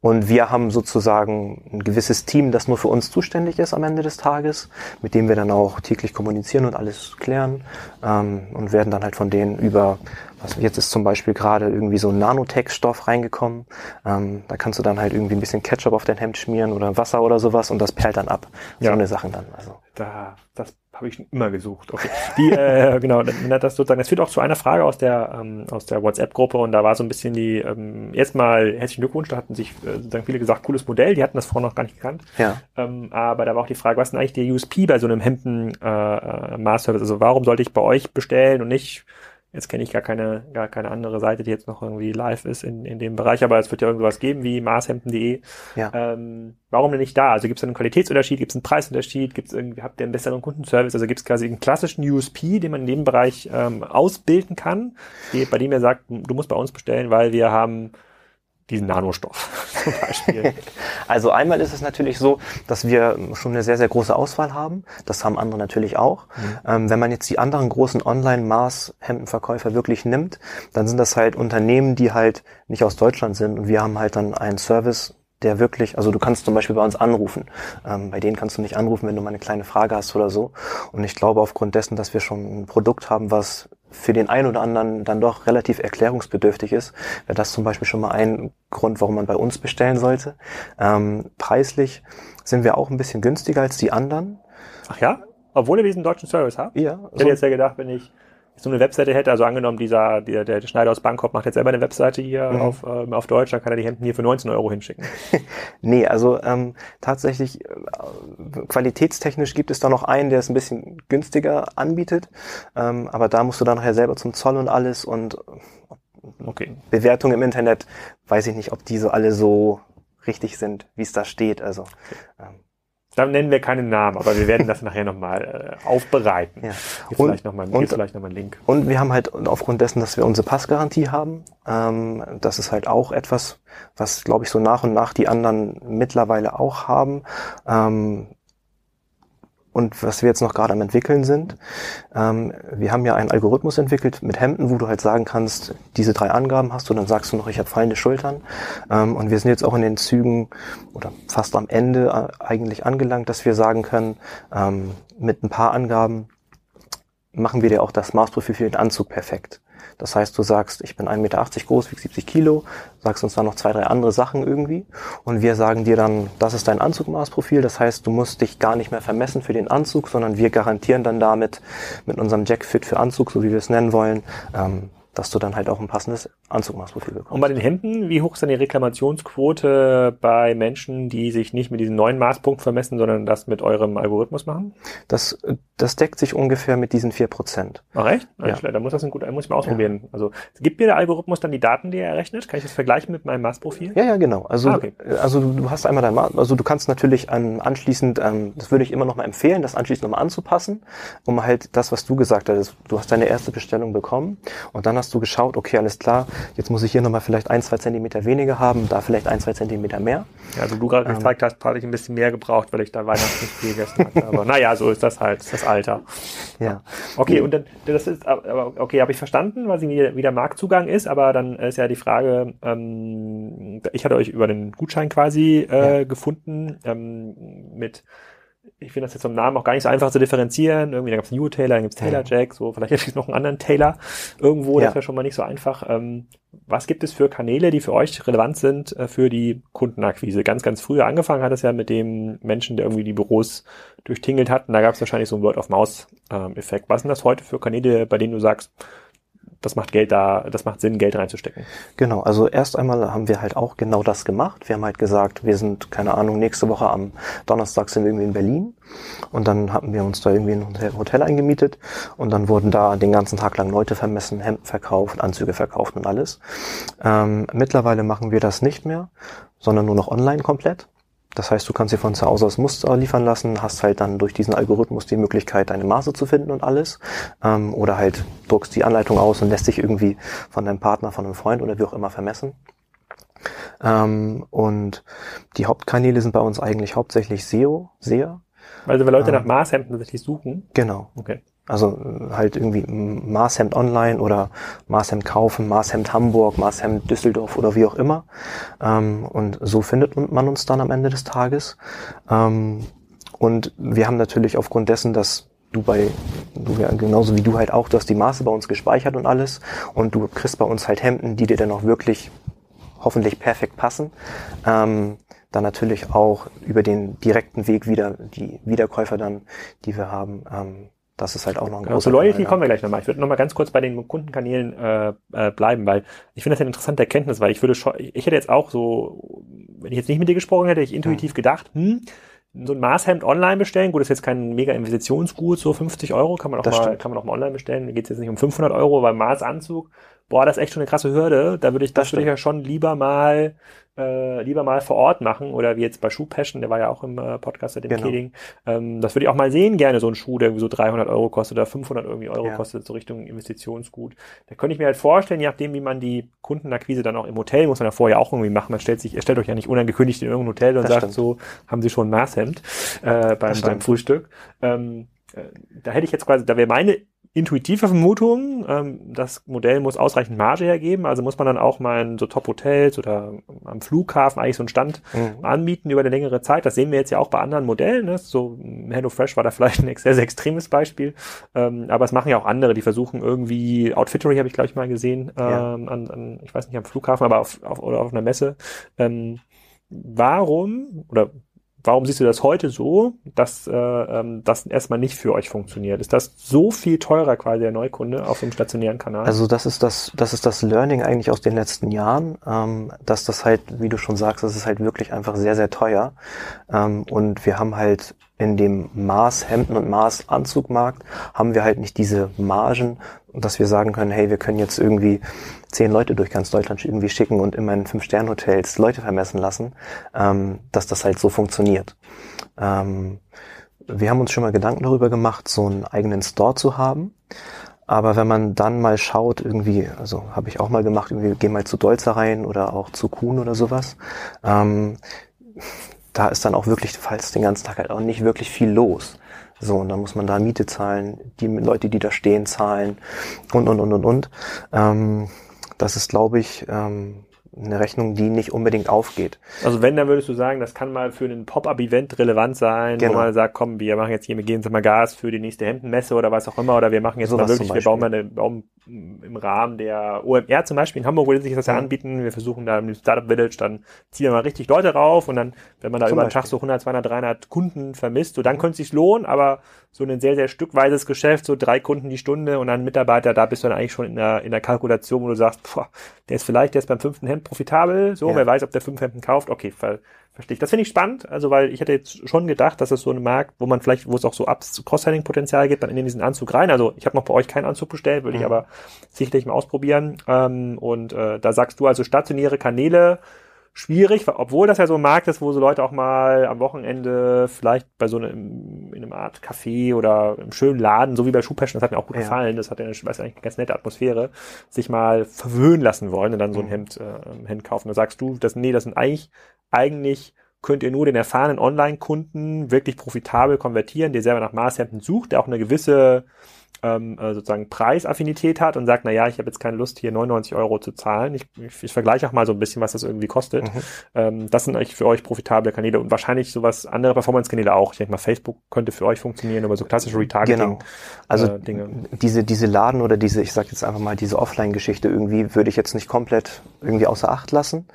Und wir haben sozusagen ein gewisses Team, das nur für uns zuständig ist am Ende des Tages, mit dem wir dann auch täglich kommunizieren und alles klären ähm, und werden dann halt von denen über, was jetzt ist zum Beispiel gerade irgendwie so ein Nanotech-Stoff reingekommen. Ähm, da kannst du dann halt irgendwie ein bisschen Ketchup auf dein Hemd schmieren oder Wasser oder sowas und das perlt dann ab. Ja. So eine Sachen dann. Also. Da, das habe ich schon immer gesucht. Okay. Die, äh, genau, das sozusagen, das führt auch zu einer Frage aus der, ähm, aus der WhatsApp-Gruppe und da war so ein bisschen die, ähm, erstmal herzlichen Glückwunsch, da hatten sich äh, sozusagen viele gesagt, cooles Modell, die hatten das vorher noch gar nicht gekannt. Ja. Ähm, aber da war auch die Frage, was ist denn eigentlich der USP bei so einem Hemden äh, äh, Maß-Service? Also warum sollte ich bei euch bestellen und nicht Jetzt kenne ich gar keine, gar keine andere Seite, die jetzt noch irgendwie live ist in, in dem Bereich, aber es wird ja irgendwas geben wie maßhemden.de. Ja. Ähm, warum denn nicht da? Also gibt es einen Qualitätsunterschied, gibt es einen Preisunterschied, gibt es irgendwie, habt ihr einen besseren Kundenservice? Also gibt es quasi einen klassischen USP, den man in dem Bereich ähm, ausbilden kann, die, bei dem ihr sagt, du musst bei uns bestellen, weil wir haben diesen Nanostoff zum Beispiel? Also einmal ist es natürlich so, dass wir schon eine sehr, sehr große Auswahl haben. Das haben andere natürlich auch. Mhm. Ähm, wenn man jetzt die anderen großen Online-Maß-Hemdenverkäufer wirklich nimmt, dann sind das halt Unternehmen, die halt nicht aus Deutschland sind. Und wir haben halt dann einen Service, der wirklich, also du kannst zum Beispiel bei uns anrufen. Ähm, bei denen kannst du nicht anrufen, wenn du mal eine kleine Frage hast oder so. Und ich glaube aufgrund dessen, dass wir schon ein Produkt haben, was für den einen oder anderen dann doch relativ erklärungsbedürftig ist, wäre das zum Beispiel schon mal ein Grund, warum man bei uns bestellen sollte. Ähm, preislich sind wir auch ein bisschen günstiger als die anderen. Ach ja? Obwohl ihr diesen deutschen Service habt? Ja. Ich hätte jetzt ja gedacht, wenn ich so eine Webseite hätte, also angenommen, dieser, der, der Schneider aus Bangkok macht jetzt selber eine Webseite hier mhm. auf, ähm, auf Deutsch, dann kann er die Hemden hier für 19 Euro hinschicken. nee, also ähm, tatsächlich äh, qualitätstechnisch gibt es da noch einen, der es ein bisschen günstiger anbietet, ähm, aber da musst du dann nachher selber zum Zoll und alles und okay. Bewertungen im Internet, weiß ich nicht, ob die so alle so richtig sind, wie es da steht. Also ähm, dann nennen wir keinen Namen, aber wir werden das nachher nochmal äh, aufbereiten. Ja. Hier und, vielleicht nochmal noch einen Link. Und wir haben halt aufgrund dessen, dass wir unsere Passgarantie haben, ähm, das ist halt auch etwas, was, glaube ich, so nach und nach die anderen mittlerweile auch haben. Ähm, und was wir jetzt noch gerade am entwickeln sind. Ähm, wir haben ja einen Algorithmus entwickelt mit Hemden, wo du halt sagen kannst, diese drei Angaben hast du, dann sagst du noch, ich habe fallende Schultern. Ähm, und wir sind jetzt auch in den Zügen oder fast am Ende äh, eigentlich angelangt, dass wir sagen können, ähm, mit ein paar Angaben machen wir dir auch das Maßprofil für den Anzug perfekt. Das heißt, du sagst, ich bin 1,80 Meter groß, wiege 70 Kilo, sagst uns dann noch zwei, drei andere Sachen irgendwie und wir sagen dir dann, das ist dein Anzugmaßprofil. Das heißt, du musst dich gar nicht mehr vermessen für den Anzug, sondern wir garantieren dann damit mit unserem Jackfit für Anzug, so wie wir es nennen wollen, ähm, dass du dann halt auch ein passendes Anzugmaßprofil bekommst. Und bei den Hemden, wie hoch ist dann die Reklamationsquote bei Menschen, die sich nicht mit diesem neuen Maßpunkt vermessen, sondern das mit eurem Algorithmus machen? Das, das deckt sich ungefähr mit diesen vier Prozent. Ach echt? Ja. Da muss das ein gut, muss ich mal ausprobieren. Ja. Also gibt mir der Algorithmus dann die Daten, die er errechnet? Kann ich das vergleichen mit meinem Maßprofil? Ja, ja, genau. Also, ah, okay. also du hast einmal dein Maß, also du kannst natürlich an, anschließend, ähm, das würde ich immer noch mal empfehlen, das anschließend nochmal anzupassen, um halt das, was du gesagt hast, du hast deine erste Bestellung bekommen und dann hast du geschaut, okay, alles klar, jetzt muss ich hier nochmal vielleicht ein, zwei Zentimeter weniger haben, da vielleicht ein, zwei Zentimeter mehr. Ja, also du gerade ähm, gezeigt hast, habe ich ein bisschen mehr gebraucht, weil ich da Weihnachten nicht viel gegessen hatte. Aber naja, so ist das halt, das Alter. Ja. Okay, und dann, das ist, aber okay, habe ich verstanden, was wie, wie der Marktzugang ist, aber dann ist ja die Frage, ähm, ich hatte euch über den Gutschein quasi äh, ja. gefunden ähm, mit ich finde das jetzt vom Namen auch gar nicht so einfach zu differenzieren. Irgendwie, da gab es New Taylor, dann gibt es Taylor Jack, so vielleicht gibt es noch einen anderen Taylor irgendwo, ja. das wäre schon mal nicht so einfach. Ähm, was gibt es für Kanäle, die für euch relevant sind äh, für die Kundenakquise? Ganz, ganz früher angefangen hat es ja mit dem Menschen, der irgendwie die Büros durchtingelt hat. Und da gab es wahrscheinlich so einen Word-of-Mouse-Effekt. Ähm, was sind das heute für Kanäle, bei denen du sagst, das macht Geld da, das macht Sinn, Geld reinzustecken. Genau, also erst einmal haben wir halt auch genau das gemacht. Wir haben halt gesagt, wir sind, keine Ahnung, nächste Woche am Donnerstag sind wir irgendwie in Berlin. Und dann haben wir uns da irgendwie ein Hotel eingemietet und dann wurden da den ganzen Tag lang Leute vermessen, Hemden verkauft, Anzüge verkauft und alles. Ähm, mittlerweile machen wir das nicht mehr, sondern nur noch online komplett. Das heißt, du kannst dir von zu Hause aus Muster liefern lassen, hast halt dann durch diesen Algorithmus die Möglichkeit, deine Maße zu finden und alles. Ähm, oder halt druckst die Anleitung aus und lässt dich irgendwie von deinem Partner, von einem Freund oder wie auch immer vermessen. Ähm, und die Hauptkanäle sind bei uns eigentlich hauptsächlich SEO, SEA. Also wenn Leute ähm, nach Maßhemden tatsächlich suchen? Genau. Okay. Also halt irgendwie Maßhemd online oder Maßhemd kaufen, Maßhemd Hamburg, Maßhemd Düsseldorf oder wie auch immer. Ähm, und so findet man uns dann am Ende des Tages. Ähm, und wir haben natürlich aufgrund dessen, dass du bei, du ja, genauso wie du halt auch, du hast die Maße bei uns gespeichert und alles und du kriegst bei uns halt Hemden, die dir dann auch wirklich hoffentlich perfekt passen. Ähm, dann natürlich auch über den direkten Weg wieder die Wiederkäufer dann, die wir haben, ähm, das ist halt auch noch ein genau, großer Zu Loyalty kommen wir gleich nochmal. Ich würde nochmal ganz kurz bei den Kundenkanälen äh, äh, bleiben, weil ich finde das eine interessante Erkenntnis, weil ich würde schon, ich hätte jetzt auch so, wenn ich jetzt nicht mit dir gesprochen hätte, ich intuitiv hm. gedacht, hm, so ein Maßhemd online bestellen, gut, das ist jetzt kein mega Investitionsgut, so 50 Euro kann man auch mal, kann man auch mal online bestellen. Da geht es jetzt nicht um 500 Euro beim Maßanzug. Boah, das ist echt schon eine krasse Hürde. Da würde ich, das, das würde ich ja schon lieber mal äh, lieber mal vor Ort machen oder wie jetzt bei Schuh Passion, der war ja auch im äh, Podcast mit dem genau. Keding. Ähm, das würde ich auch mal sehen, gerne so ein Schuh, der irgendwie so 300 Euro kostet oder 500 irgendwie Euro ja. kostet, so Richtung Investitionsgut. Da könnte ich mir halt vorstellen, je nachdem, wie man die Kundenakquise dann auch im Hotel, muss man ja vorher auch irgendwie machen. Man stellt sich, ihr stellt euch ja nicht unangekündigt in irgendein Hotel und das sagt stimmt. so, haben Sie schon ein Maßhemd äh, beim, beim Frühstück. Ähm, äh, da hätte ich jetzt quasi, da wäre meine intuitive Vermutung, ähm, das Modell muss ausreichend Marge hergeben, also muss man dann auch mal in so Top-Hotels oder am Flughafen eigentlich so einen Stand mhm. anbieten über eine längere Zeit. Das sehen wir jetzt ja auch bei anderen Modellen. Ne? So HelloFresh war da vielleicht ein sehr, sehr extremes Beispiel. Ähm, aber es machen ja auch andere, die versuchen irgendwie, Outfittery habe ich glaube ich mal gesehen, ähm, ja. an, an, ich weiß nicht, am Flughafen, aber auf, auf, oder auf einer Messe. Ähm, warum oder Warum siehst du das heute so, dass äh, ähm, das erstmal nicht für euch funktioniert? Ist das so viel teurer quasi der Neukunde auf dem stationären Kanal? Also das ist das, das ist das Learning eigentlich aus den letzten Jahren, ähm, dass das halt, wie du schon sagst, das ist halt wirklich einfach sehr, sehr teuer. Ähm, und wir haben halt in dem Maßhemden- und Maßanzugmarkt haben wir halt nicht diese Margen, dass wir sagen können, hey, wir können jetzt irgendwie zehn Leute durch ganz Deutschland irgendwie schicken und in Fünf-Sterne-Hotels Leute vermessen lassen, ähm, dass das halt so funktioniert. Ähm, wir haben uns schon mal Gedanken darüber gemacht, so einen eigenen Store zu haben. Aber wenn man dann mal schaut, irgendwie, also habe ich auch mal gemacht, irgendwie geh mal zu Dolzer rein oder auch zu Kuhn oder sowas, ähm, da ist dann auch wirklich, falls den ganzen Tag halt auch nicht wirklich viel los. So, und dann muss man da Miete zahlen, die Leute, die da stehen, zahlen und, und, und, und, und. Ähm, das ist, glaube ich, ähm, eine Rechnung, die nicht unbedingt aufgeht. Also wenn, dann würdest du sagen, das kann mal für ein Pop-up-Event relevant sein, genau. wo man sagt, komm, wir machen jetzt hier, wir gehen jetzt mal Gas für die nächste Hemdenmesse oder was auch immer, oder wir machen jetzt so mal wirklich, wir bauen mal eine, bauen im Rahmen der OMR zum Beispiel in Hamburg würde sich das ja, ja anbieten, wir versuchen da im Startup Village, dann ziehen wir mal richtig Leute rauf und dann, wenn man da zum über den Tag so 100, 200, 300 Kunden vermisst, so dann könnte es sich lohnen, aber so ein sehr, sehr stückweises Geschäft, so drei Kunden die Stunde und dann Mitarbeiter, da bist du dann eigentlich schon in der, in der Kalkulation, wo du sagst, boah, der ist vielleicht, der ist beim fünften Hemd profitabel, so, ja. wer weiß, ob der fünf Hemden kauft, okay, ver verstehe ich. Das finde ich spannend, also weil ich hätte jetzt schon gedacht, dass es so ein Markt, wo man vielleicht, wo es auch so Ups, Cross-Selling-Potenzial gibt, dann in diesen Anzug rein. Also ich habe noch bei euch keinen Anzug bestellt, würde mhm. ich aber sicherlich mal ausprobieren. Ähm, und äh, da sagst du also stationäre Kanäle, schwierig, obwohl das ja so ein Markt ist, wo so Leute auch mal am Wochenende vielleicht bei so einem, in einem Art Café oder im schönen Laden, so wie bei Schuhpassion, das hat mir auch gut ja. gefallen, das hat ja eine, weiß eigentlich eine ganz nette Atmosphäre, sich mal verwöhnen lassen wollen und dann so ein. Hemd, äh, Hemd kaufen. Da sagst du, das, nee, das sind eigentlich, eigentlich könnt ihr nur den erfahrenen Online-Kunden wirklich profitabel konvertieren, der selber nach Maßhemden sucht, der auch eine gewisse ähm, äh, sozusagen Preisaffinität hat und sagt, na ja, ich habe jetzt keine Lust, hier 99 Euro zu zahlen. Ich, ich, ich vergleiche auch mal so ein bisschen, was das irgendwie kostet. Mhm. Ähm, das sind eigentlich für euch profitable Kanäle und wahrscheinlich sowas andere Performance-Kanäle auch. Ich denke mal, Facebook könnte für euch funktionieren, aber so klassische Retargeting. Genau. Also äh, Dinge. diese diese Laden oder diese, ich sage jetzt einfach mal diese Offline-Geschichte irgendwie würde ich jetzt nicht komplett irgendwie außer Acht lassen.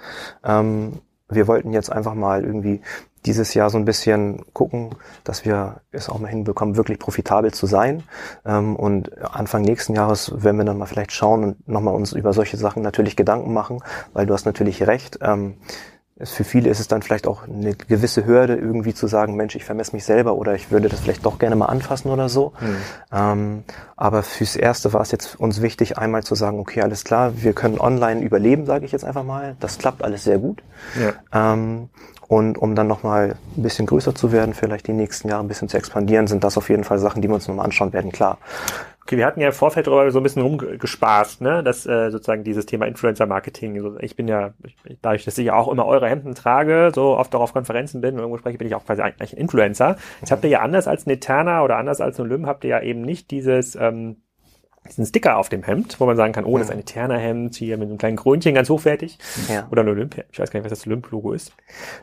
Ähm, wir wollten jetzt einfach mal irgendwie dieses Jahr so ein bisschen gucken, dass wir es auch mal hinbekommen, wirklich profitabel zu sein. Ähm, und Anfang nächsten Jahres werden wir dann mal vielleicht schauen und nochmal uns über solche Sachen natürlich Gedanken machen, weil du hast natürlich recht. Für viele ist es dann vielleicht auch eine gewisse Hürde, irgendwie zu sagen, Mensch, ich vermesse mich selber oder ich würde das vielleicht doch gerne mal anfassen oder so. Mhm. Ähm, aber fürs Erste war es jetzt uns wichtig, einmal zu sagen, okay, alles klar, wir können online überleben, sage ich jetzt einfach mal. Das klappt alles sehr gut. Ja. Ähm, und um dann nochmal ein bisschen größer zu werden, vielleicht die nächsten Jahre ein bisschen zu expandieren, sind das auf jeden Fall Sachen, die wir uns nochmal anschauen werden, klar. Okay, wir hatten ja im Vorfeld darüber so ein bisschen rumgespaßt, ne, dass äh, sozusagen dieses Thema Influencer-Marketing, ich bin ja, ich, dadurch, dass ich ja auch immer eure Hemden trage, so oft auch auf Konferenzen bin und irgendwo spreche, bin ich auch quasi eigentlich ein Influencer. Jetzt habt ihr ja anders als ein Eterna oder anders als ein Olymp, habt ihr ja eben nicht dieses, ähm, diesen Sticker auf dem Hemd, wo man sagen kann, oh, das ist ein Eterna-Hemd, hier mit einem kleinen Krönchen, ganz hochwertig. Ja. Oder ein Olympia. Ich weiß gar nicht, was das Olymp-Logo ist.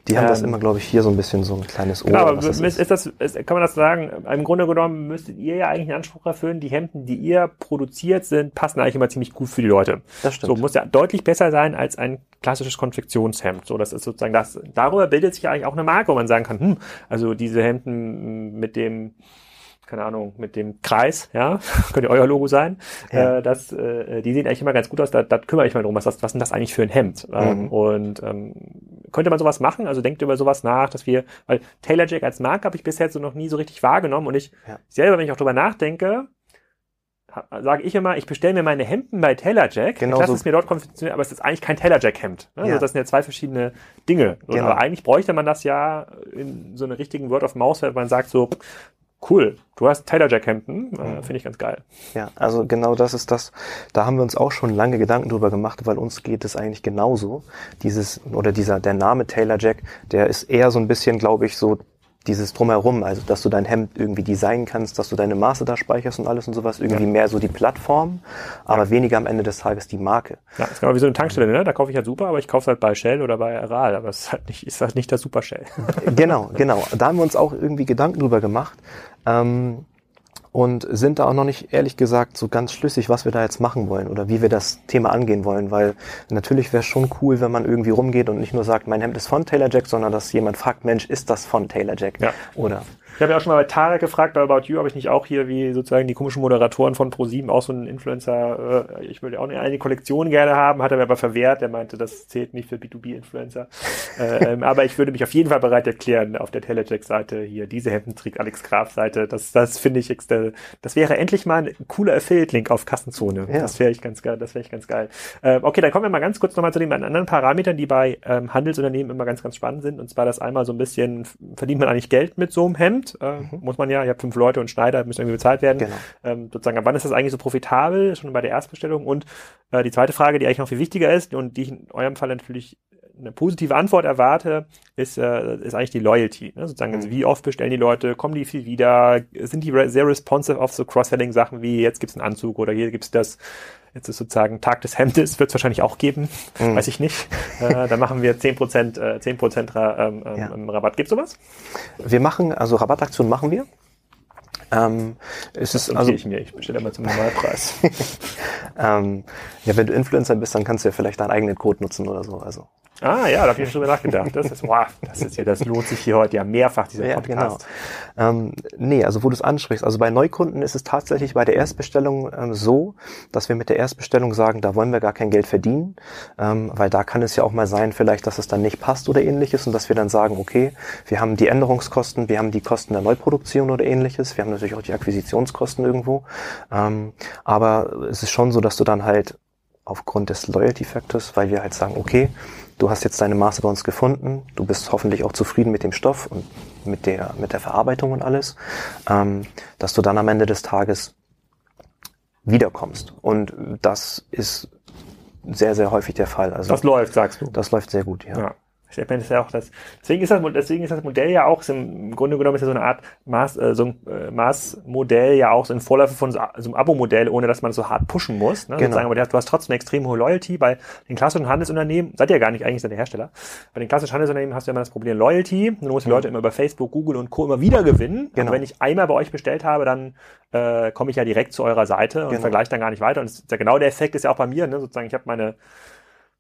Die haben ähm, das immer, glaube ich, hier so ein bisschen so ein kleines Ohr. Genau, aber ist. ist. das, ist, kann man das sagen, im Grunde genommen müsstet ihr ja eigentlich einen Anspruch erfüllen, die Hemden, die ihr produziert sind, passen eigentlich immer ziemlich gut für die Leute. Das stimmt. So, muss ja deutlich besser sein als ein klassisches Konfektionshemd. So, das ist sozusagen das, darüber bildet sich ja eigentlich auch eine Marke, wo man sagen kann, hm, also diese Hemden mit dem, keine Ahnung, mit dem Kreis, ja, könnte euer Logo sein. Ja. Äh, das, äh, die sehen eigentlich immer ganz gut aus. Da, da kümmere ich mal drum, was, was ist denn das eigentlich für ein Hemd? Ähm, mhm. und ähm, könnte man sowas machen? Also denkt über sowas nach, dass wir, weil Taylor Jack als Marke habe ich bisher so noch nie so richtig wahrgenommen und ich ja. selber, wenn ich auch drüber nachdenke, sage ich immer, ich bestelle mir meine Hemden bei Taylor Jack. Genau lasse so. es mir dort konfektionieren, aber es ist eigentlich kein Taylor Jack Hemd. Ne? Ja. Also das sind ja zwei verschiedene Dinge. Genau. Aber eigentlich bräuchte man das ja in so einer richtigen Word of Mouse, wenn man sagt so, Cool. Du hast Taylor Jack Hemden. Äh. Finde ich ganz geil. Ja, also genau das ist das. Da haben wir uns auch schon lange Gedanken drüber gemacht, weil uns geht es eigentlich genauso. Dieses, oder dieser, der Name Taylor Jack, der ist eher so ein bisschen, glaube ich, so dieses drumherum, also dass du dein Hemd irgendwie designen kannst, dass du deine Maße da speicherst und alles und sowas, irgendwie ja. mehr so die Plattform, aber ja. weniger am Ende des Tages die Marke. Ja, ist genau wie so eine Tankstelle, ne? Da kaufe ich halt super, aber ich kaufe es halt bei Shell oder bei Aral, aber es ist halt nicht, ist halt nicht das Super Shell. genau, genau. Da haben wir uns auch irgendwie Gedanken drüber gemacht. Ähm, und sind da auch noch nicht ehrlich gesagt so ganz schlüssig, was wir da jetzt machen wollen oder wie wir das Thema angehen wollen, weil natürlich wäre es schon cool, wenn man irgendwie rumgeht und nicht nur sagt, mein Hemd ist von Taylor Jack, sondern dass jemand fragt, Mensch, ist das von Taylor Jack? Ja. Oder ich habe ja auch schon mal bei Tarek gefragt, bei About You, ob ich nicht auch hier wie sozusagen die komischen Moderatoren von ProSieben auch so einen Influencer, äh, ich würde auch eine, eine Kollektion gerne haben, hat er mir aber verwehrt, der meinte, das zählt nicht für B2B-Influencer. äh, ähm, aber ich würde mich auf jeden Fall bereit erklären, auf der Telecheck-Seite hier diese Hemden trägt Alex Graf-Seite, das, das finde ich, das wäre endlich mal ein cooler Affiliate-Link auf Kassenzone. Ja. Das wäre ich ganz geil, das wäre ich ganz geil. Äh, okay, dann kommen wir mal ganz kurz nochmal zu den anderen Parametern, die bei ähm, Handelsunternehmen immer ganz, ganz spannend sind. Und zwar das einmal so ein bisschen, verdient man eigentlich Geld mit so einem Hemd? Äh, mhm. muss man ja, ihr habt fünf Leute und Schneider, müssen irgendwie bezahlt werden. Genau. Ähm, sozusagen, ab wann ist das eigentlich so profitabel? Schon bei der Erstbestellung. Und äh, die zweite Frage, die eigentlich noch viel wichtiger ist und die ich in eurem Fall natürlich eine positive Antwort erwarte, ist, äh, ist eigentlich die Loyalty. Ne? Sozusagen, also wie oft bestellen die Leute, kommen die viel wieder, sind die sehr responsive auf so Cross-Selling-Sachen wie jetzt gibt's einen Anzug oder hier gibt's das Jetzt ist sozusagen Tag des Hemdes, wird es wahrscheinlich auch geben, mhm. weiß ich nicht. Äh, da machen wir 10%, äh, 10 Ra ähm, ähm, ja. Rabatt. Gibt sowas? Wir machen, also Rabattaktionen machen wir. Ähm, es das ist also ich mir, ich bestelle immer zum Normalpreis. ähm, ja, wenn du Influencer bist, dann kannst du ja vielleicht deinen eigenen Code nutzen oder so. Also Ah ja, da habe ich schon drüber nachgedacht. Das ist, wow, das ist ja, das lohnt sich hier heute ja mehrfach, dieser ja, Podcast. Genau. Ähm, nee, also wo du es ansprichst, also bei Neukunden ist es tatsächlich bei der Erstbestellung ähm, so, dass wir mit der Erstbestellung sagen, da wollen wir gar kein Geld verdienen, ähm, weil da kann es ja auch mal sein, vielleicht, dass es dann nicht passt oder ähnliches und dass wir dann sagen, okay, wir haben die Änderungskosten, wir haben die Kosten der Neuproduktion oder ähnliches, wir haben natürlich auch die Akquisitionskosten irgendwo, ähm, aber es ist schon so, dass du dann halt aufgrund des Loyalty Factors, weil wir halt sagen, okay, du hast jetzt deine Maße bei uns gefunden, du bist hoffentlich auch zufrieden mit dem Stoff und mit der, mit der Verarbeitung und alles, ähm, dass du dann am Ende des Tages wiederkommst. Und das ist sehr, sehr häufig der Fall. Also, das läuft, sagst du. Das läuft sehr gut, ja. ja. Ich meine, das ist ja auch das, deswegen ist das, deswegen ist das Modell ja auch, im Grunde genommen ist ja so eine Art Maß, äh, so ein äh, Maßmodell ja auch so ein Vorläufer von so, so einem Abo-Modell, ohne dass man so hart pushen muss. Ne? Genau. Aber du hast trotzdem eine extrem hohe Loyalty. Bei den klassischen Handelsunternehmen, seid ihr ja gar nicht, eigentlich seid ihr Hersteller. Bei den klassischen Handelsunternehmen hast du immer das Problem Loyalty. Du musst die Leute immer über Facebook, Google und Co. immer wieder gewinnen. Genau. Und wenn ich einmal bei euch bestellt habe, dann äh, komme ich ja direkt zu eurer Seite und genau. vergleiche dann gar nicht weiter. Und das ja genau der Effekt ist ja auch bei mir, ne? sozusagen, ich habe meine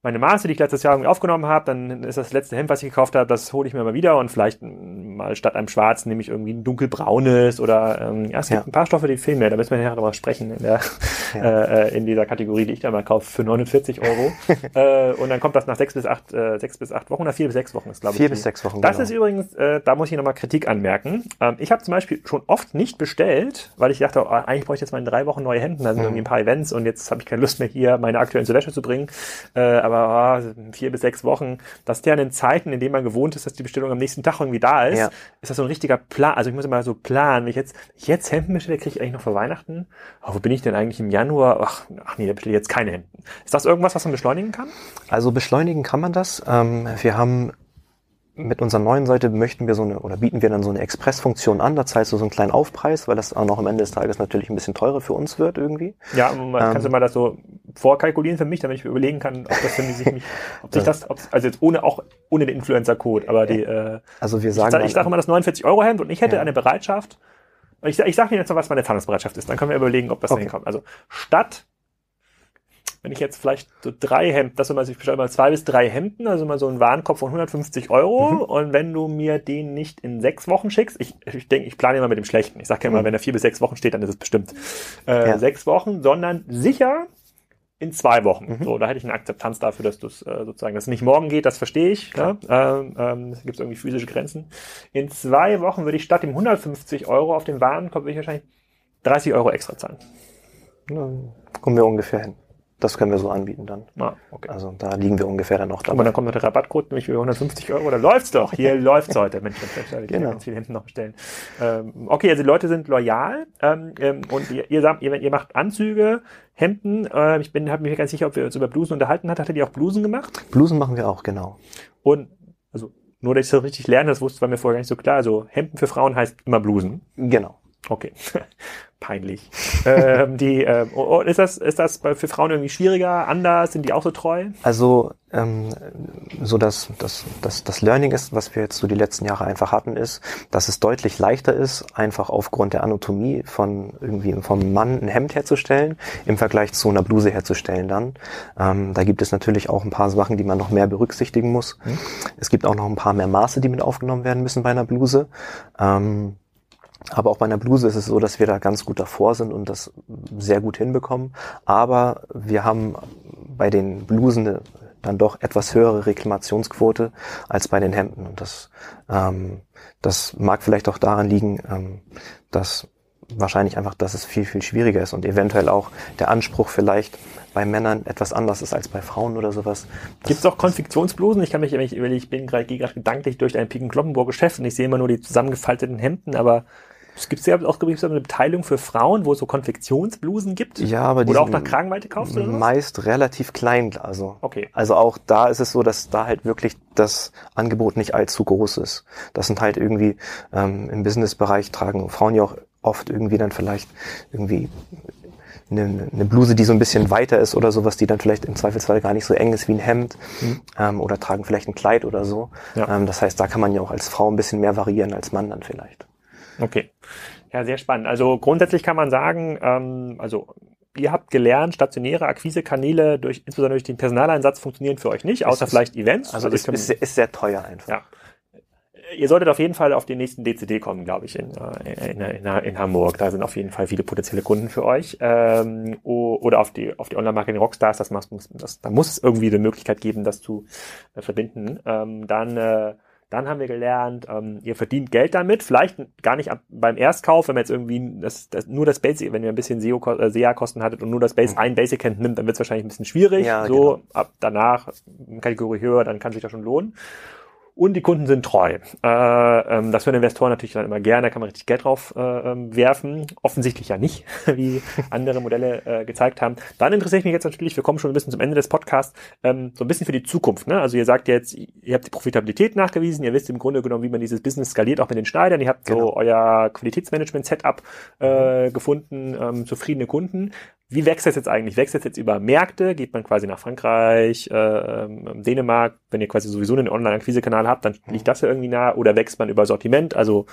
meine Maße, die ich letztes Jahr irgendwie aufgenommen habe, dann ist das letzte Hemd, was ich gekauft habe, das hole ich mir mal wieder und vielleicht mal statt einem schwarzen nehme ich irgendwie ein dunkelbraunes oder ähm, ja, es gibt ja. ein paar Stoffe, die fehlen mir, da müssen wir nachher drüber sprechen in, der, ja. äh, in dieser Kategorie, die ich da mal kaufe für 49 Euro. äh, und dann kommt das nach sechs bis acht, äh, sechs bis acht Wochen oder vier bis sechs Wochen, ist glaube ich. Vier bis sechs Wochen. Das genau. ist übrigens, äh, da muss ich nochmal Kritik anmerken. Ähm, ich habe zum Beispiel schon oft nicht bestellt, weil ich dachte, oh, eigentlich brauche ich jetzt mal in drei Wochen neue Hemden, da sind mhm. irgendwie ein paar Events und jetzt habe ich keine Lust mehr hier meine aktuellen zur Wäsche zu bringen. Äh, aber oh, vier bis sechs Wochen, dass der in den Zeiten, in denen man gewohnt ist, dass die Bestellung am nächsten Tag irgendwie da ist, ja. ist das so ein richtiger Plan. Also ich muss immer so planen, wenn ich jetzt, jetzt Hemden bestelle, kriege ich eigentlich noch vor Weihnachten. Oh, wo bin ich denn eigentlich im Januar? Ach, ach nee, da bestelle ich jetzt keine Hemden. Ist das irgendwas, was man beschleunigen kann? Also beschleunigen kann man das. Ähm, wir haben mit unserer neuen Seite möchten wir so eine oder bieten wir dann so eine Express-Funktion an. Da zahlst du so einen kleinen Aufpreis, weil das auch noch am Ende des Tages natürlich ein bisschen teurer für uns wird irgendwie. Ja, man, ähm, kannst du mal das so vorkalkulieren für mich, damit ich mir überlegen kann, ob das für mich, ob sich das, ob, also jetzt ohne auch ohne den Influencer-Code, aber die. Äh, also wir sagen, ich, ich sage immer das 49 Euro Hemd und ich hätte ja. eine Bereitschaft. Ich, ich sage Ihnen jetzt noch, was meine Zahlungsbereitschaft ist. Dann können wir überlegen, ob das okay. hinkommt. Also statt wenn ich jetzt vielleicht so drei Hemden, das immer, ich bestelle mal zwei bis drei Hemden, also mal so einen Warenkorb von 150 Euro. Mhm. Und wenn du mir den nicht in sechs Wochen schickst, ich, ich denke, ich plane immer mit dem Schlechten. Ich sage ja immer, mhm. wenn er vier bis sechs Wochen steht, dann ist es bestimmt äh, ja. sechs Wochen, sondern sicher in zwei Wochen. Mhm. So, da hätte ich eine Akzeptanz dafür, dass du es äh, sozusagen, dass es nicht morgen geht, das verstehe ich. Ja? Ähm, ähm, gibt es irgendwie physische Grenzen. In zwei Wochen würde ich statt dem 150 Euro auf den Warenkorb würde ich wahrscheinlich 30 Euro extra zahlen. Dann kommen wir ungefähr hin. Das können wir so anbieten dann. Ah, okay. Also da liegen wir ungefähr dann noch dabei. Aber dann kommt noch der Rabattcode, nämlich für 150 Euro. Da läuft's doch. Hier läuft's heute. Mensch, Mensch, Mensch, genau. ganz viel hinten noch bestellen. Ähm, okay, also die Leute sind loyal ähm, ähm, und ihr, ihr, sagt, ihr, ihr macht Anzüge, Hemden. Äh, ich bin habe mir ganz sicher, ob wir uns über Blusen unterhalten hat. Hattet ihr auch Blusen gemacht? Blusen machen wir auch, genau. Und also nur, dass ich das richtig lerne, das wusste war mir vorher gar nicht so klar. Also Hemden für Frauen heißt immer Blusen. Genau. Okay. Peinlich. ähm, die, äh, ist das, ist das für Frauen irgendwie schwieriger, anders? Sind die auch so treu? Also, ähm, so dass das, das, das Learning ist, was wir jetzt so die letzten Jahre einfach hatten, ist, dass es deutlich leichter ist, einfach aufgrund der Anatomie von irgendwie vom Mann ein Hemd herzustellen, im Vergleich zu einer Bluse herzustellen dann. Ähm, da gibt es natürlich auch ein paar Sachen, die man noch mehr berücksichtigen muss. Hm. Es gibt auch noch ein paar mehr Maße, die mit aufgenommen werden müssen bei einer Bluse. Ähm, aber auch bei einer Bluse ist es so, dass wir da ganz gut davor sind und das sehr gut hinbekommen. Aber wir haben bei den Blusen dann doch etwas höhere Reklamationsquote als bei den Hemden. Und das, ähm, das mag vielleicht auch daran liegen, ähm, dass wahrscheinlich einfach, dass es viel, viel schwieriger ist und eventuell auch der Anspruch vielleicht bei Männern etwas anders ist als bei Frauen oder sowas. Gibt es auch Konfektionsblusen? Ich kann mich, ich, ich bin gerade gedanklich durch ein Piken-Kloppenburg-Geschäft und ich sehe immer nur die zusammengefalteten Hemden, aber es gibt ja auch eine Beteiligung für Frauen, wo es so Konfektionsblusen gibt. Ja, aber die oder auch nach Kragenweite kaufst du meist relativ klein. Also, okay. also auch da ist es so, dass da halt wirklich das Angebot nicht allzu groß ist. Das sind halt irgendwie ähm, im Businessbereich tragen Frauen ja auch oft irgendwie dann vielleicht irgendwie eine, eine Bluse, die so ein bisschen weiter ist oder sowas, die dann vielleicht im Zweifelsfall gar nicht so eng ist wie ein Hemd mhm. ähm, oder tragen vielleicht ein Kleid oder so. Ja. Ähm, das heißt, da kann man ja auch als Frau ein bisschen mehr variieren als Mann dann vielleicht. Okay. Ja, sehr spannend. Also grundsätzlich kann man sagen, ähm, also ihr habt gelernt, stationäre Akquisekanäle durch, insbesondere durch den Personaleinsatz funktionieren für euch nicht, außer ist, vielleicht Events. Also, also ist, ist, ist sehr teuer einfach. Ja ihr solltet auf jeden Fall auf den nächsten DCD kommen, glaube ich, in, äh, in, in, in, Hamburg. Da sind auf jeden Fall viele potenzielle Kunden für euch. Ähm, oder auf die, auf die Online-Marketing Rockstars, das, machst, das, da muss es irgendwie eine Möglichkeit geben, das zu äh, verbinden. Ähm, dann äh, dann haben wir gelernt, ähm, ihr verdient Geld damit, vielleicht gar nicht ab, beim Erstkauf, wenn man jetzt irgendwie das, das, nur das Basic, wenn ihr ein bisschen SEO, äh, SEA-Kosten hattet und nur das Base, mhm. ein Basic-Hand nimmt, dann wird es wahrscheinlich ein bisschen schwierig. Ja, so genau. ab danach, Kategorie höher, dann kann sich das schon lohnen und die Kunden sind treu. Äh, ähm, das hören Investoren natürlich dann immer gerne, da kann man richtig Geld drauf äh, ähm, werfen. Offensichtlich ja nicht, wie andere Modelle äh, gezeigt haben. Dann interessiert mich jetzt natürlich, wir kommen schon ein bisschen zum Ende des Podcasts, ähm, so ein bisschen für die Zukunft. Ne? Also ihr sagt jetzt, ihr habt die Profitabilität nachgewiesen, ihr wisst im Grunde genommen, wie man dieses Business skaliert, auch mit den Schneidern. Ihr habt genau. so euer Qualitätsmanagement-Setup äh, mhm. gefunden, ähm, zufriedene Kunden. Wie wächst das jetzt eigentlich? Wächst das jetzt über Märkte? Geht man quasi nach Frankreich, äh, ähm, Dänemark? Wenn ihr quasi sowieso einen Online-Akquise-Kanal habt, dann liegt das ja irgendwie nah. Oder wächst man über Sortiment? Also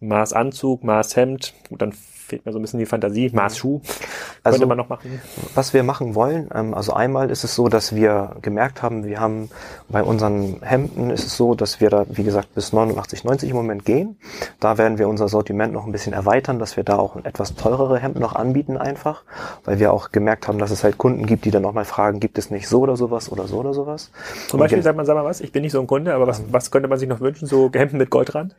Maßanzug, Maßhemd. Gut, dann fehlt mir so ein bisschen die Fantasie. Maßschuh also, könnte man noch machen. Was wir machen wollen, ähm, also einmal ist es so, dass wir gemerkt haben, wir haben bei unseren Hemden ist es so, dass wir da, wie gesagt, bis 89, 90 im Moment gehen. Da werden wir unser Sortiment noch ein bisschen erweitern, dass wir da auch etwas teurere Hemden noch anbieten einfach, weil wir auch gemerkt haben, dass es halt Kunden gibt, die dann nochmal fragen, gibt es nicht so oder sowas oder so oder sowas. Zum Beispiel sagt man, sag mal was, ich bin nicht so ein Kunde, aber was, was könnte man sich noch wünschen? So Hemden mit Goldrand?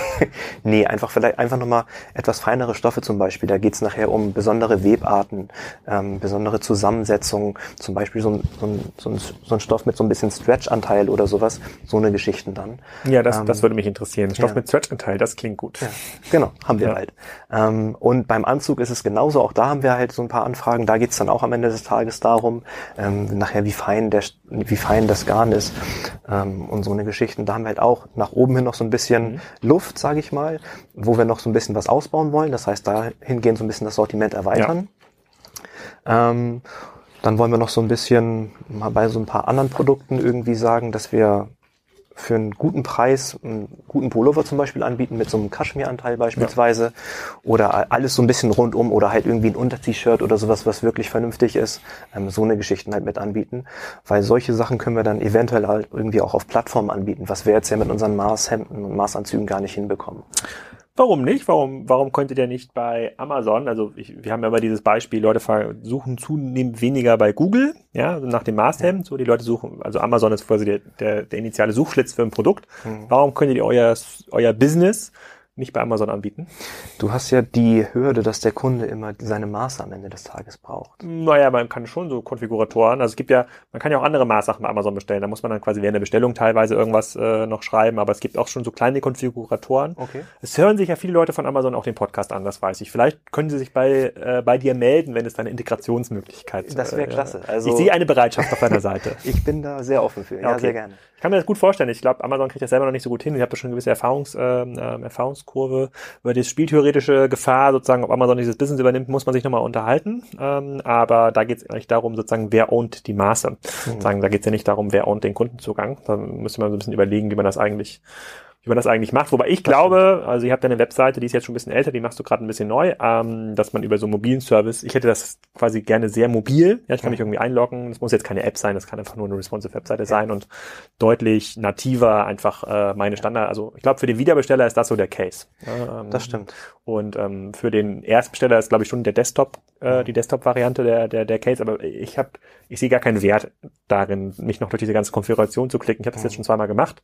nee, einfach vielleicht einfach nochmal etwas feinere Stoffe zum Beispiel. Da geht's nachher um besondere Webarten, ähm, besondere Zusammensetzungen, zum Beispiel so ein, so, ein, so, ein, so ein Stoff mit so ein bisschen Stretch-Anteil oder sowas, so eine Geschichten dann. Ja, das, ähm, das würde mich interessieren. Stoff ja. mit Stretch-Anteil, das klingt gut. Ja, genau, haben wir ja. halt. Ähm, und beim Anzug ist es genauso, auch da haben wir halt so ein paar Anfragen, da geht's dann auch am Ende des Tages darum, ähm, nachher wie fein der wie fein das Garn ist ähm, und so eine Geschichten. Da haben wir halt auch nach oben hin noch so ein bisschen mhm. Luft, sage ich mal, wo wir noch so ein bisschen was ausbauen wollen. Das heißt, dahingehend so ein bisschen das Sortiment erweitern. Ja. Ähm, dann wollen wir noch so ein bisschen mal bei so ein paar anderen Produkten irgendwie sagen, dass wir für einen guten Preis einen guten Pullover zum Beispiel anbieten mit so einem Kaschmiranteil beispielsweise ja. oder alles so ein bisschen rundum oder halt irgendwie ein Unter-T-Shirt oder sowas, was wirklich vernünftig ist, ähm, so eine Geschichten halt mit anbieten, weil solche Sachen können wir dann eventuell halt irgendwie auch auf Plattformen anbieten, was wir jetzt ja mit unseren Maßhemden und Maßanzügen gar nicht hinbekommen. Warum nicht? Warum, warum könntet ihr nicht bei Amazon? Also ich, wir haben ja immer dieses Beispiel, Leute suchen zunehmend weniger bei Google, ja, nach dem Maßhemd. So die Leute suchen, also Amazon ist quasi der, der, der initiale Suchschlitz für ein Produkt. Mhm. Warum könntet ihr euer, euer Business nicht bei Amazon anbieten. Du hast ja die Hürde, dass der Kunde immer seine Maße am Ende des Tages braucht. Naja, man kann schon so Konfiguratoren, also es gibt ja, man kann ja auch andere Maßsachen bei Amazon bestellen. Da muss man dann quasi während der Bestellung teilweise irgendwas äh, noch schreiben, aber es gibt auch schon so kleine Konfiguratoren. Okay. Es hören sich ja viele Leute von Amazon auch den Podcast an, das weiß ich. Vielleicht können sie sich bei, äh, bei dir melden, wenn es da eine Integrationsmöglichkeit gibt. Das wäre äh, klasse. Also ich sehe eine Bereitschaft auf deiner Seite. ich bin da sehr offen für. Ja, okay. sehr gerne. Ich kann mir das gut vorstellen. Ich glaube, Amazon kriegt das selber noch nicht so gut hin. Ich habe da schon eine gewisse Erfahrungs, äh, Erfahrungskurve. Über die spieltheoretische Gefahr, sozusagen, ob Amazon dieses Business übernimmt, muss man sich nochmal unterhalten. Ähm, aber da geht es eigentlich darum, sozusagen, wer ownt die Maße. Mhm. Sozusagen, da geht es ja nicht darum, wer ownt den Kundenzugang. Da müsste man so ein bisschen überlegen, wie man das eigentlich wie man das eigentlich macht. Wobei ich glaube, also ihr habt ja eine Webseite, die ist jetzt schon ein bisschen älter, die machst du gerade ein bisschen neu, ähm, dass man über so einen mobilen Service, ich hätte das quasi gerne sehr mobil, ja, ich kann mich irgendwie einloggen, das muss jetzt keine App sein, das kann einfach nur eine responsive Webseite sein und deutlich nativer einfach äh, meine Standard, also ich glaube für den Wiederbesteller ist das so der Case. Ähm, das stimmt. Und ähm, für den Erstbesteller ist glaube ich schon der Desktop, äh, die Desktop-Variante der, der, der Case, aber ich habe, ich sehe gar keinen Wert darin, mich noch durch diese ganze Konfiguration zu klicken. Ich habe das jetzt schon zweimal gemacht.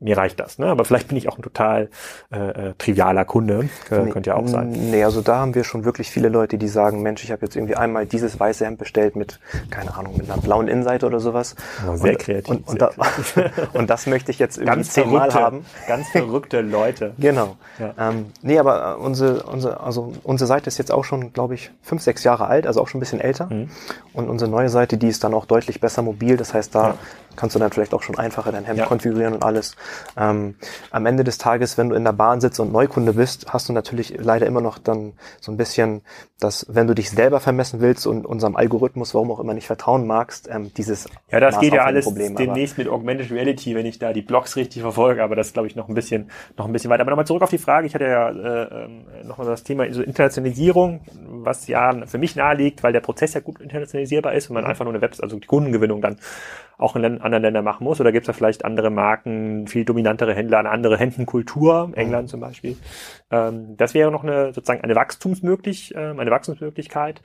Mir reicht das, ne? Aber vielleicht bin ich auch ein total äh, äh trivialer Kunde. Äh, könnte ja auch sein. Nee, also da haben wir schon wirklich viele Leute, die sagen, Mensch, ich habe jetzt irgendwie einmal dieses weiße Hemd bestellt mit, keine Ahnung, mit einer blauen Innenseite oder sowas. Oh, sehr und, kreativ. Und, und, sehr da, kreativ. und, das möchte ich jetzt irgendwie ganz zehnmal haben. Ganz verrückte Leute. Genau. Ja. Ähm, nee, aber äh, unsere, unsere, also unsere Seite ist jetzt auch schon, glaube ich, fünf, sechs Jahre alt, also auch schon ein bisschen älter. Mhm. Und unsere neue Seite, die ist dann auch deutlich besser mobil. Das heißt, da ja kannst du dann vielleicht auch schon einfacher dein Hemd ja. konfigurieren und alles. Ähm, am Ende des Tages, wenn du in der Bahn sitzt und Neukunde bist, hast du natürlich leider immer noch dann so ein bisschen, dass wenn du dich selber vermessen willst und unserem Algorithmus, warum auch immer nicht vertrauen magst, ähm, dieses Ja, das Maß geht ja alles Problem, demnächst mit Augmented Reality, wenn ich da die Blogs richtig verfolge, aber das glaube ich, noch ein bisschen, noch ein bisschen weiter. Aber nochmal zurück auf die Frage, ich hatte ja äh, äh, nochmal das Thema so Internationalisierung, was ja für mich naheliegt, weil der Prozess ja gut internationalisierbar ist und man mhm. einfach nur eine Website, also die Kundengewinnung dann auch in anderen Ländern machen muss? Oder gibt es da vielleicht andere Marken, viel dominantere Händler, eine andere Hemdenkultur, mhm. England zum Beispiel? Ähm, das wäre noch eine sozusagen eine Wachstumsmöglich, äh, eine Wachstumsmöglichkeit.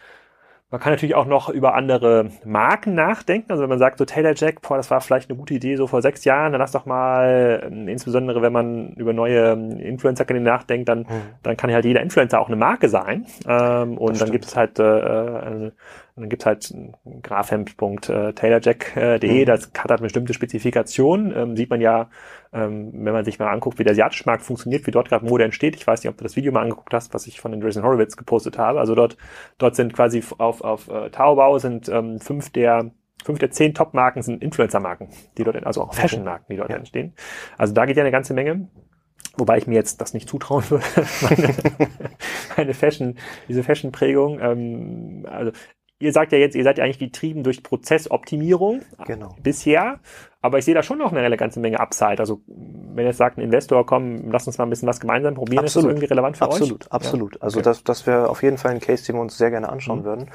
Man kann natürlich auch noch über andere Marken nachdenken. Also wenn man sagt, so Taylor Jack, boah, das war vielleicht eine gute Idee so vor sechs Jahren, dann lass doch mal, ähm, insbesondere wenn man über neue ähm, Influencer-Kanäle nachdenkt, dann, mhm. dann kann halt jeder Influencer auch eine Marke sein. Ähm, und dann gibt es halt äh, eine, und dann gibt's halt grafhemd.taylorjack.de, mhm. das hat halt bestimmte Spezifikationen. Ähm, sieht man ja, ähm, wenn man sich mal anguckt, wie der asiatische Markt funktioniert, wie dort gerade Mode entsteht. Ich weiß nicht, ob du das Video mal angeguckt hast, was ich von den Jason Horowitz gepostet habe. Also dort, dort sind quasi auf, auf äh, Taobao sind ähm, fünf der fünf der zehn Top-Marken sind Influencer-Marken, die dort, also auch Fashion-Marken, die dort ja. entstehen. Also da geht ja eine ganze Menge. Wobei ich mir jetzt das nicht zutrauen würde, meine, meine Fashion, diese Fashion-Prägung. Ähm, also ihr sagt ja jetzt, ihr seid ja eigentlich getrieben durch Prozessoptimierung genau. bisher, aber ich sehe da schon noch eine ganze Menge Upside. Also wenn jetzt sagt ein Investor, komm, lass uns mal ein bisschen was gemeinsam probieren, absolut. ist das irgendwie relevant für absolut, euch? Absolut, absolut. Also okay. das, das wäre auf jeden Fall ein Case, den wir uns sehr gerne anschauen mhm. würden.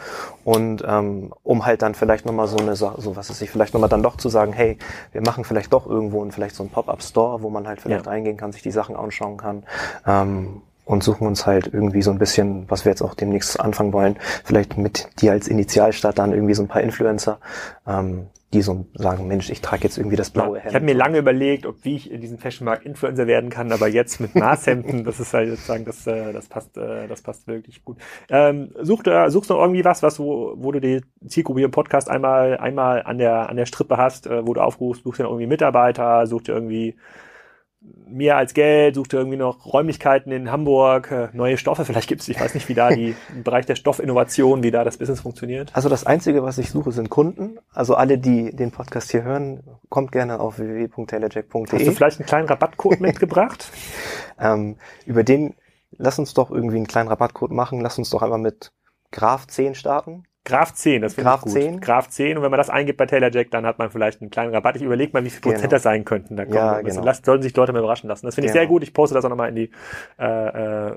Und ähm, um halt dann vielleicht nochmal so eine so was ist ich, vielleicht nochmal dann doch zu sagen, hey, wir machen vielleicht doch irgendwo ein, vielleicht so ein Pop-Up-Store, wo man halt vielleicht ja. reingehen kann, sich die Sachen anschauen kann. Ähm, und suchen uns halt irgendwie so ein bisschen, was wir jetzt auch demnächst anfangen wollen, vielleicht mit dir als Initialstart dann irgendwie so ein paar Influencer, ähm, die so sagen, Mensch, ich trage jetzt irgendwie das blaue Hemd. Ich habe mir lange überlegt, ob wie ich in diesem Fashionmarkt Influencer werden kann, aber jetzt mit Maßhemden, das ist halt sozusagen, das, äh, das passt, äh, das passt wirklich gut. Ähm, such, äh, suchst du noch irgendwie was, was wo, wo du die Zielgruppe hier im Podcast einmal, einmal an der, an der Strippe hast, äh, wo du aufrufst, suchst du irgendwie Mitarbeiter, suchst du irgendwie mehr als Geld, suchte irgendwie noch Räumlichkeiten in Hamburg, äh, neue Stoffe, vielleicht gibt's, ich weiß nicht, wie da die im Bereich der Stoffinnovation, wie da das Business funktioniert. Also das Einzige, was ich suche, sind Kunden. Also alle, die den Podcast hier hören, kommt gerne auf www.taylorjack.de. Hast du vielleicht einen kleinen Rabattcode mitgebracht? ähm, über den, lass uns doch irgendwie einen kleinen Rabattcode machen, lass uns doch einmal mit Graf 10 starten. Graf 10, das finde ich gut. 10. Graf 10 und wenn man das eingibt bei Taylor Jack, dann hat man vielleicht einen kleinen Rabatt. Ich überlege mal, wie viel Prozent genau. das sein könnten. Da ja, genau. Lasst, sollen sich Leute mal überraschen lassen. Das finde genau. ich sehr gut. Ich poste das auch nochmal in die äh, äh,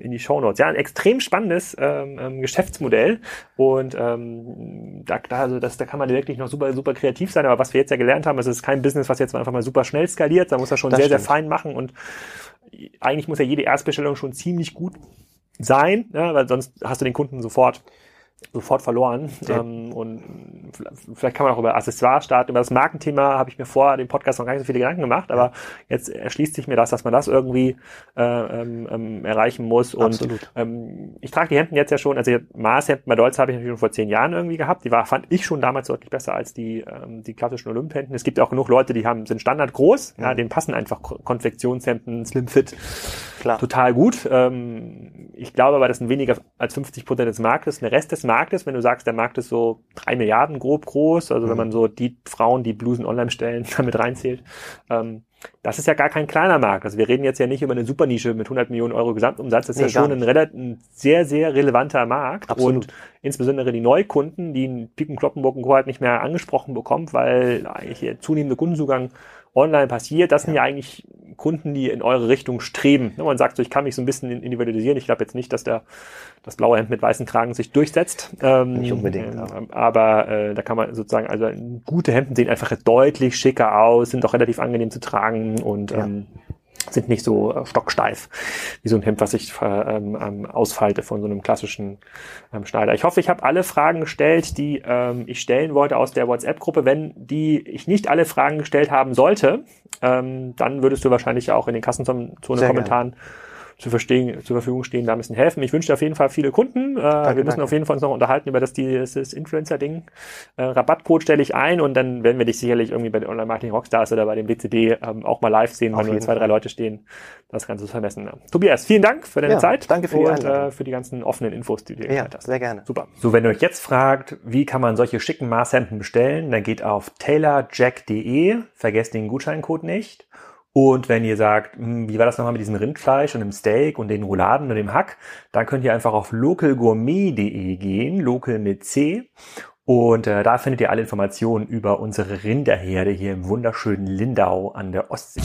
in die Show Notes. Ja, ein extrem spannendes ähm, ähm, Geschäftsmodell und ähm, da, da, also das, da kann man wirklich noch super super kreativ sein. Aber was wir jetzt ja gelernt haben, ist, es ist kein Business, was jetzt einfach mal super schnell skaliert. Da muss er schon das sehr stimmt. sehr fein machen und eigentlich muss ja jede Erstbestellung schon ziemlich gut sein, ja, weil sonst hast du den Kunden sofort sofort verloren. Ja. Ähm, und vielleicht kann man auch über Accessoires starten. Über das Markenthema habe ich mir vor dem Podcast noch gar nicht so viele Gedanken gemacht, aber jetzt erschließt sich mir das, dass man das irgendwie äh, ähm, ähm erreichen muss. Und ähm, ich trage die Hemden jetzt ja schon, also Maßhemden bei Dolz habe ich natürlich schon vor zehn Jahren irgendwie gehabt. Die war, fand ich schon damals deutlich besser als die, ähm, die klassischen Olymphemden. Es gibt auch genug Leute, die haben, sind Standard groß, ja, ja denen passen einfach Konfektionshemden, Slim Fit Klar. total gut. Ähm, ich glaube aber, das sind weniger als 50 Prozent des Marktes. Der Rest des Marktes, wenn du sagst, der Markt ist so drei Milliarden grob groß, also mhm. wenn man so die Frauen, die Blusen online stellen, damit reinzählt, ähm, das ist ja gar kein kleiner Markt. Also wir reden jetzt ja nicht über eine Supernische mit 100 Millionen Euro Gesamtumsatz. Das ist nee, ja schon ein, relativ, ein sehr, sehr relevanter Markt. Absolut. Und insbesondere die Neukunden, die in Piken, Kloppenburg und Co. halt nicht mehr angesprochen bekommen, weil eigentlich der zunehmende Kundenzugang online passiert, das sind ja eigentlich Kunden, die in eure Richtung streben. Man sagt so, ich kann mich so ein bisschen individualisieren. Ich glaube jetzt nicht, dass der das blaue Hemd mit weißen Kragen sich durchsetzt. Ähm, nicht unbedingt. Äh, aber äh, da kann man sozusagen, also gute Hemden sehen einfach deutlich schicker aus, sind auch relativ angenehm zu tragen und ja. ähm, sind nicht so äh, stocksteif wie so ein Hemd, was ich äh, ähm, ähm, ausfalte von so einem klassischen ähm, Schneider. Ich hoffe, ich habe alle Fragen gestellt, die ähm, ich stellen wollte aus der WhatsApp-Gruppe. Wenn die ich nicht alle Fragen gestellt haben sollte, ähm, dann würdest du wahrscheinlich auch in den Kassenzone-Kommentaren zur, Verstehen, zur Verfügung stehen, da ein bisschen helfen. Ich wünsche dir auf jeden Fall viele Kunden. Äh, danke, wir müssen danke. auf jeden Fall uns noch unterhalten über das, dieses Influencer-Ding. Äh, Rabattcode stelle ich ein und dann werden wir dich sicherlich irgendwie bei den Online-Marketing Rockstars oder bei dem BCD ähm, auch mal live sehen, wenn nur zwei, drei Leute stehen, das Ganze zu vermessen. Tobias, vielen Dank für deine ja, Zeit. Danke für die und äh, für die ganzen offenen Infos, die du ja, hast. Sehr gerne. Super. So, wenn ihr euch jetzt fragt, wie kann man solche schicken Maßhemden bestellen, dann geht auf taylorjack.de, vergesst den Gutscheincode nicht. Und wenn ihr sagt, hm, wie war das nochmal mit diesem Rindfleisch und dem Steak und den Rouladen und dem Hack, dann könnt ihr einfach auf localgourmet.de gehen, local mit C. Und äh, da findet ihr alle Informationen über unsere Rinderherde hier im wunderschönen Lindau an der Ostsee.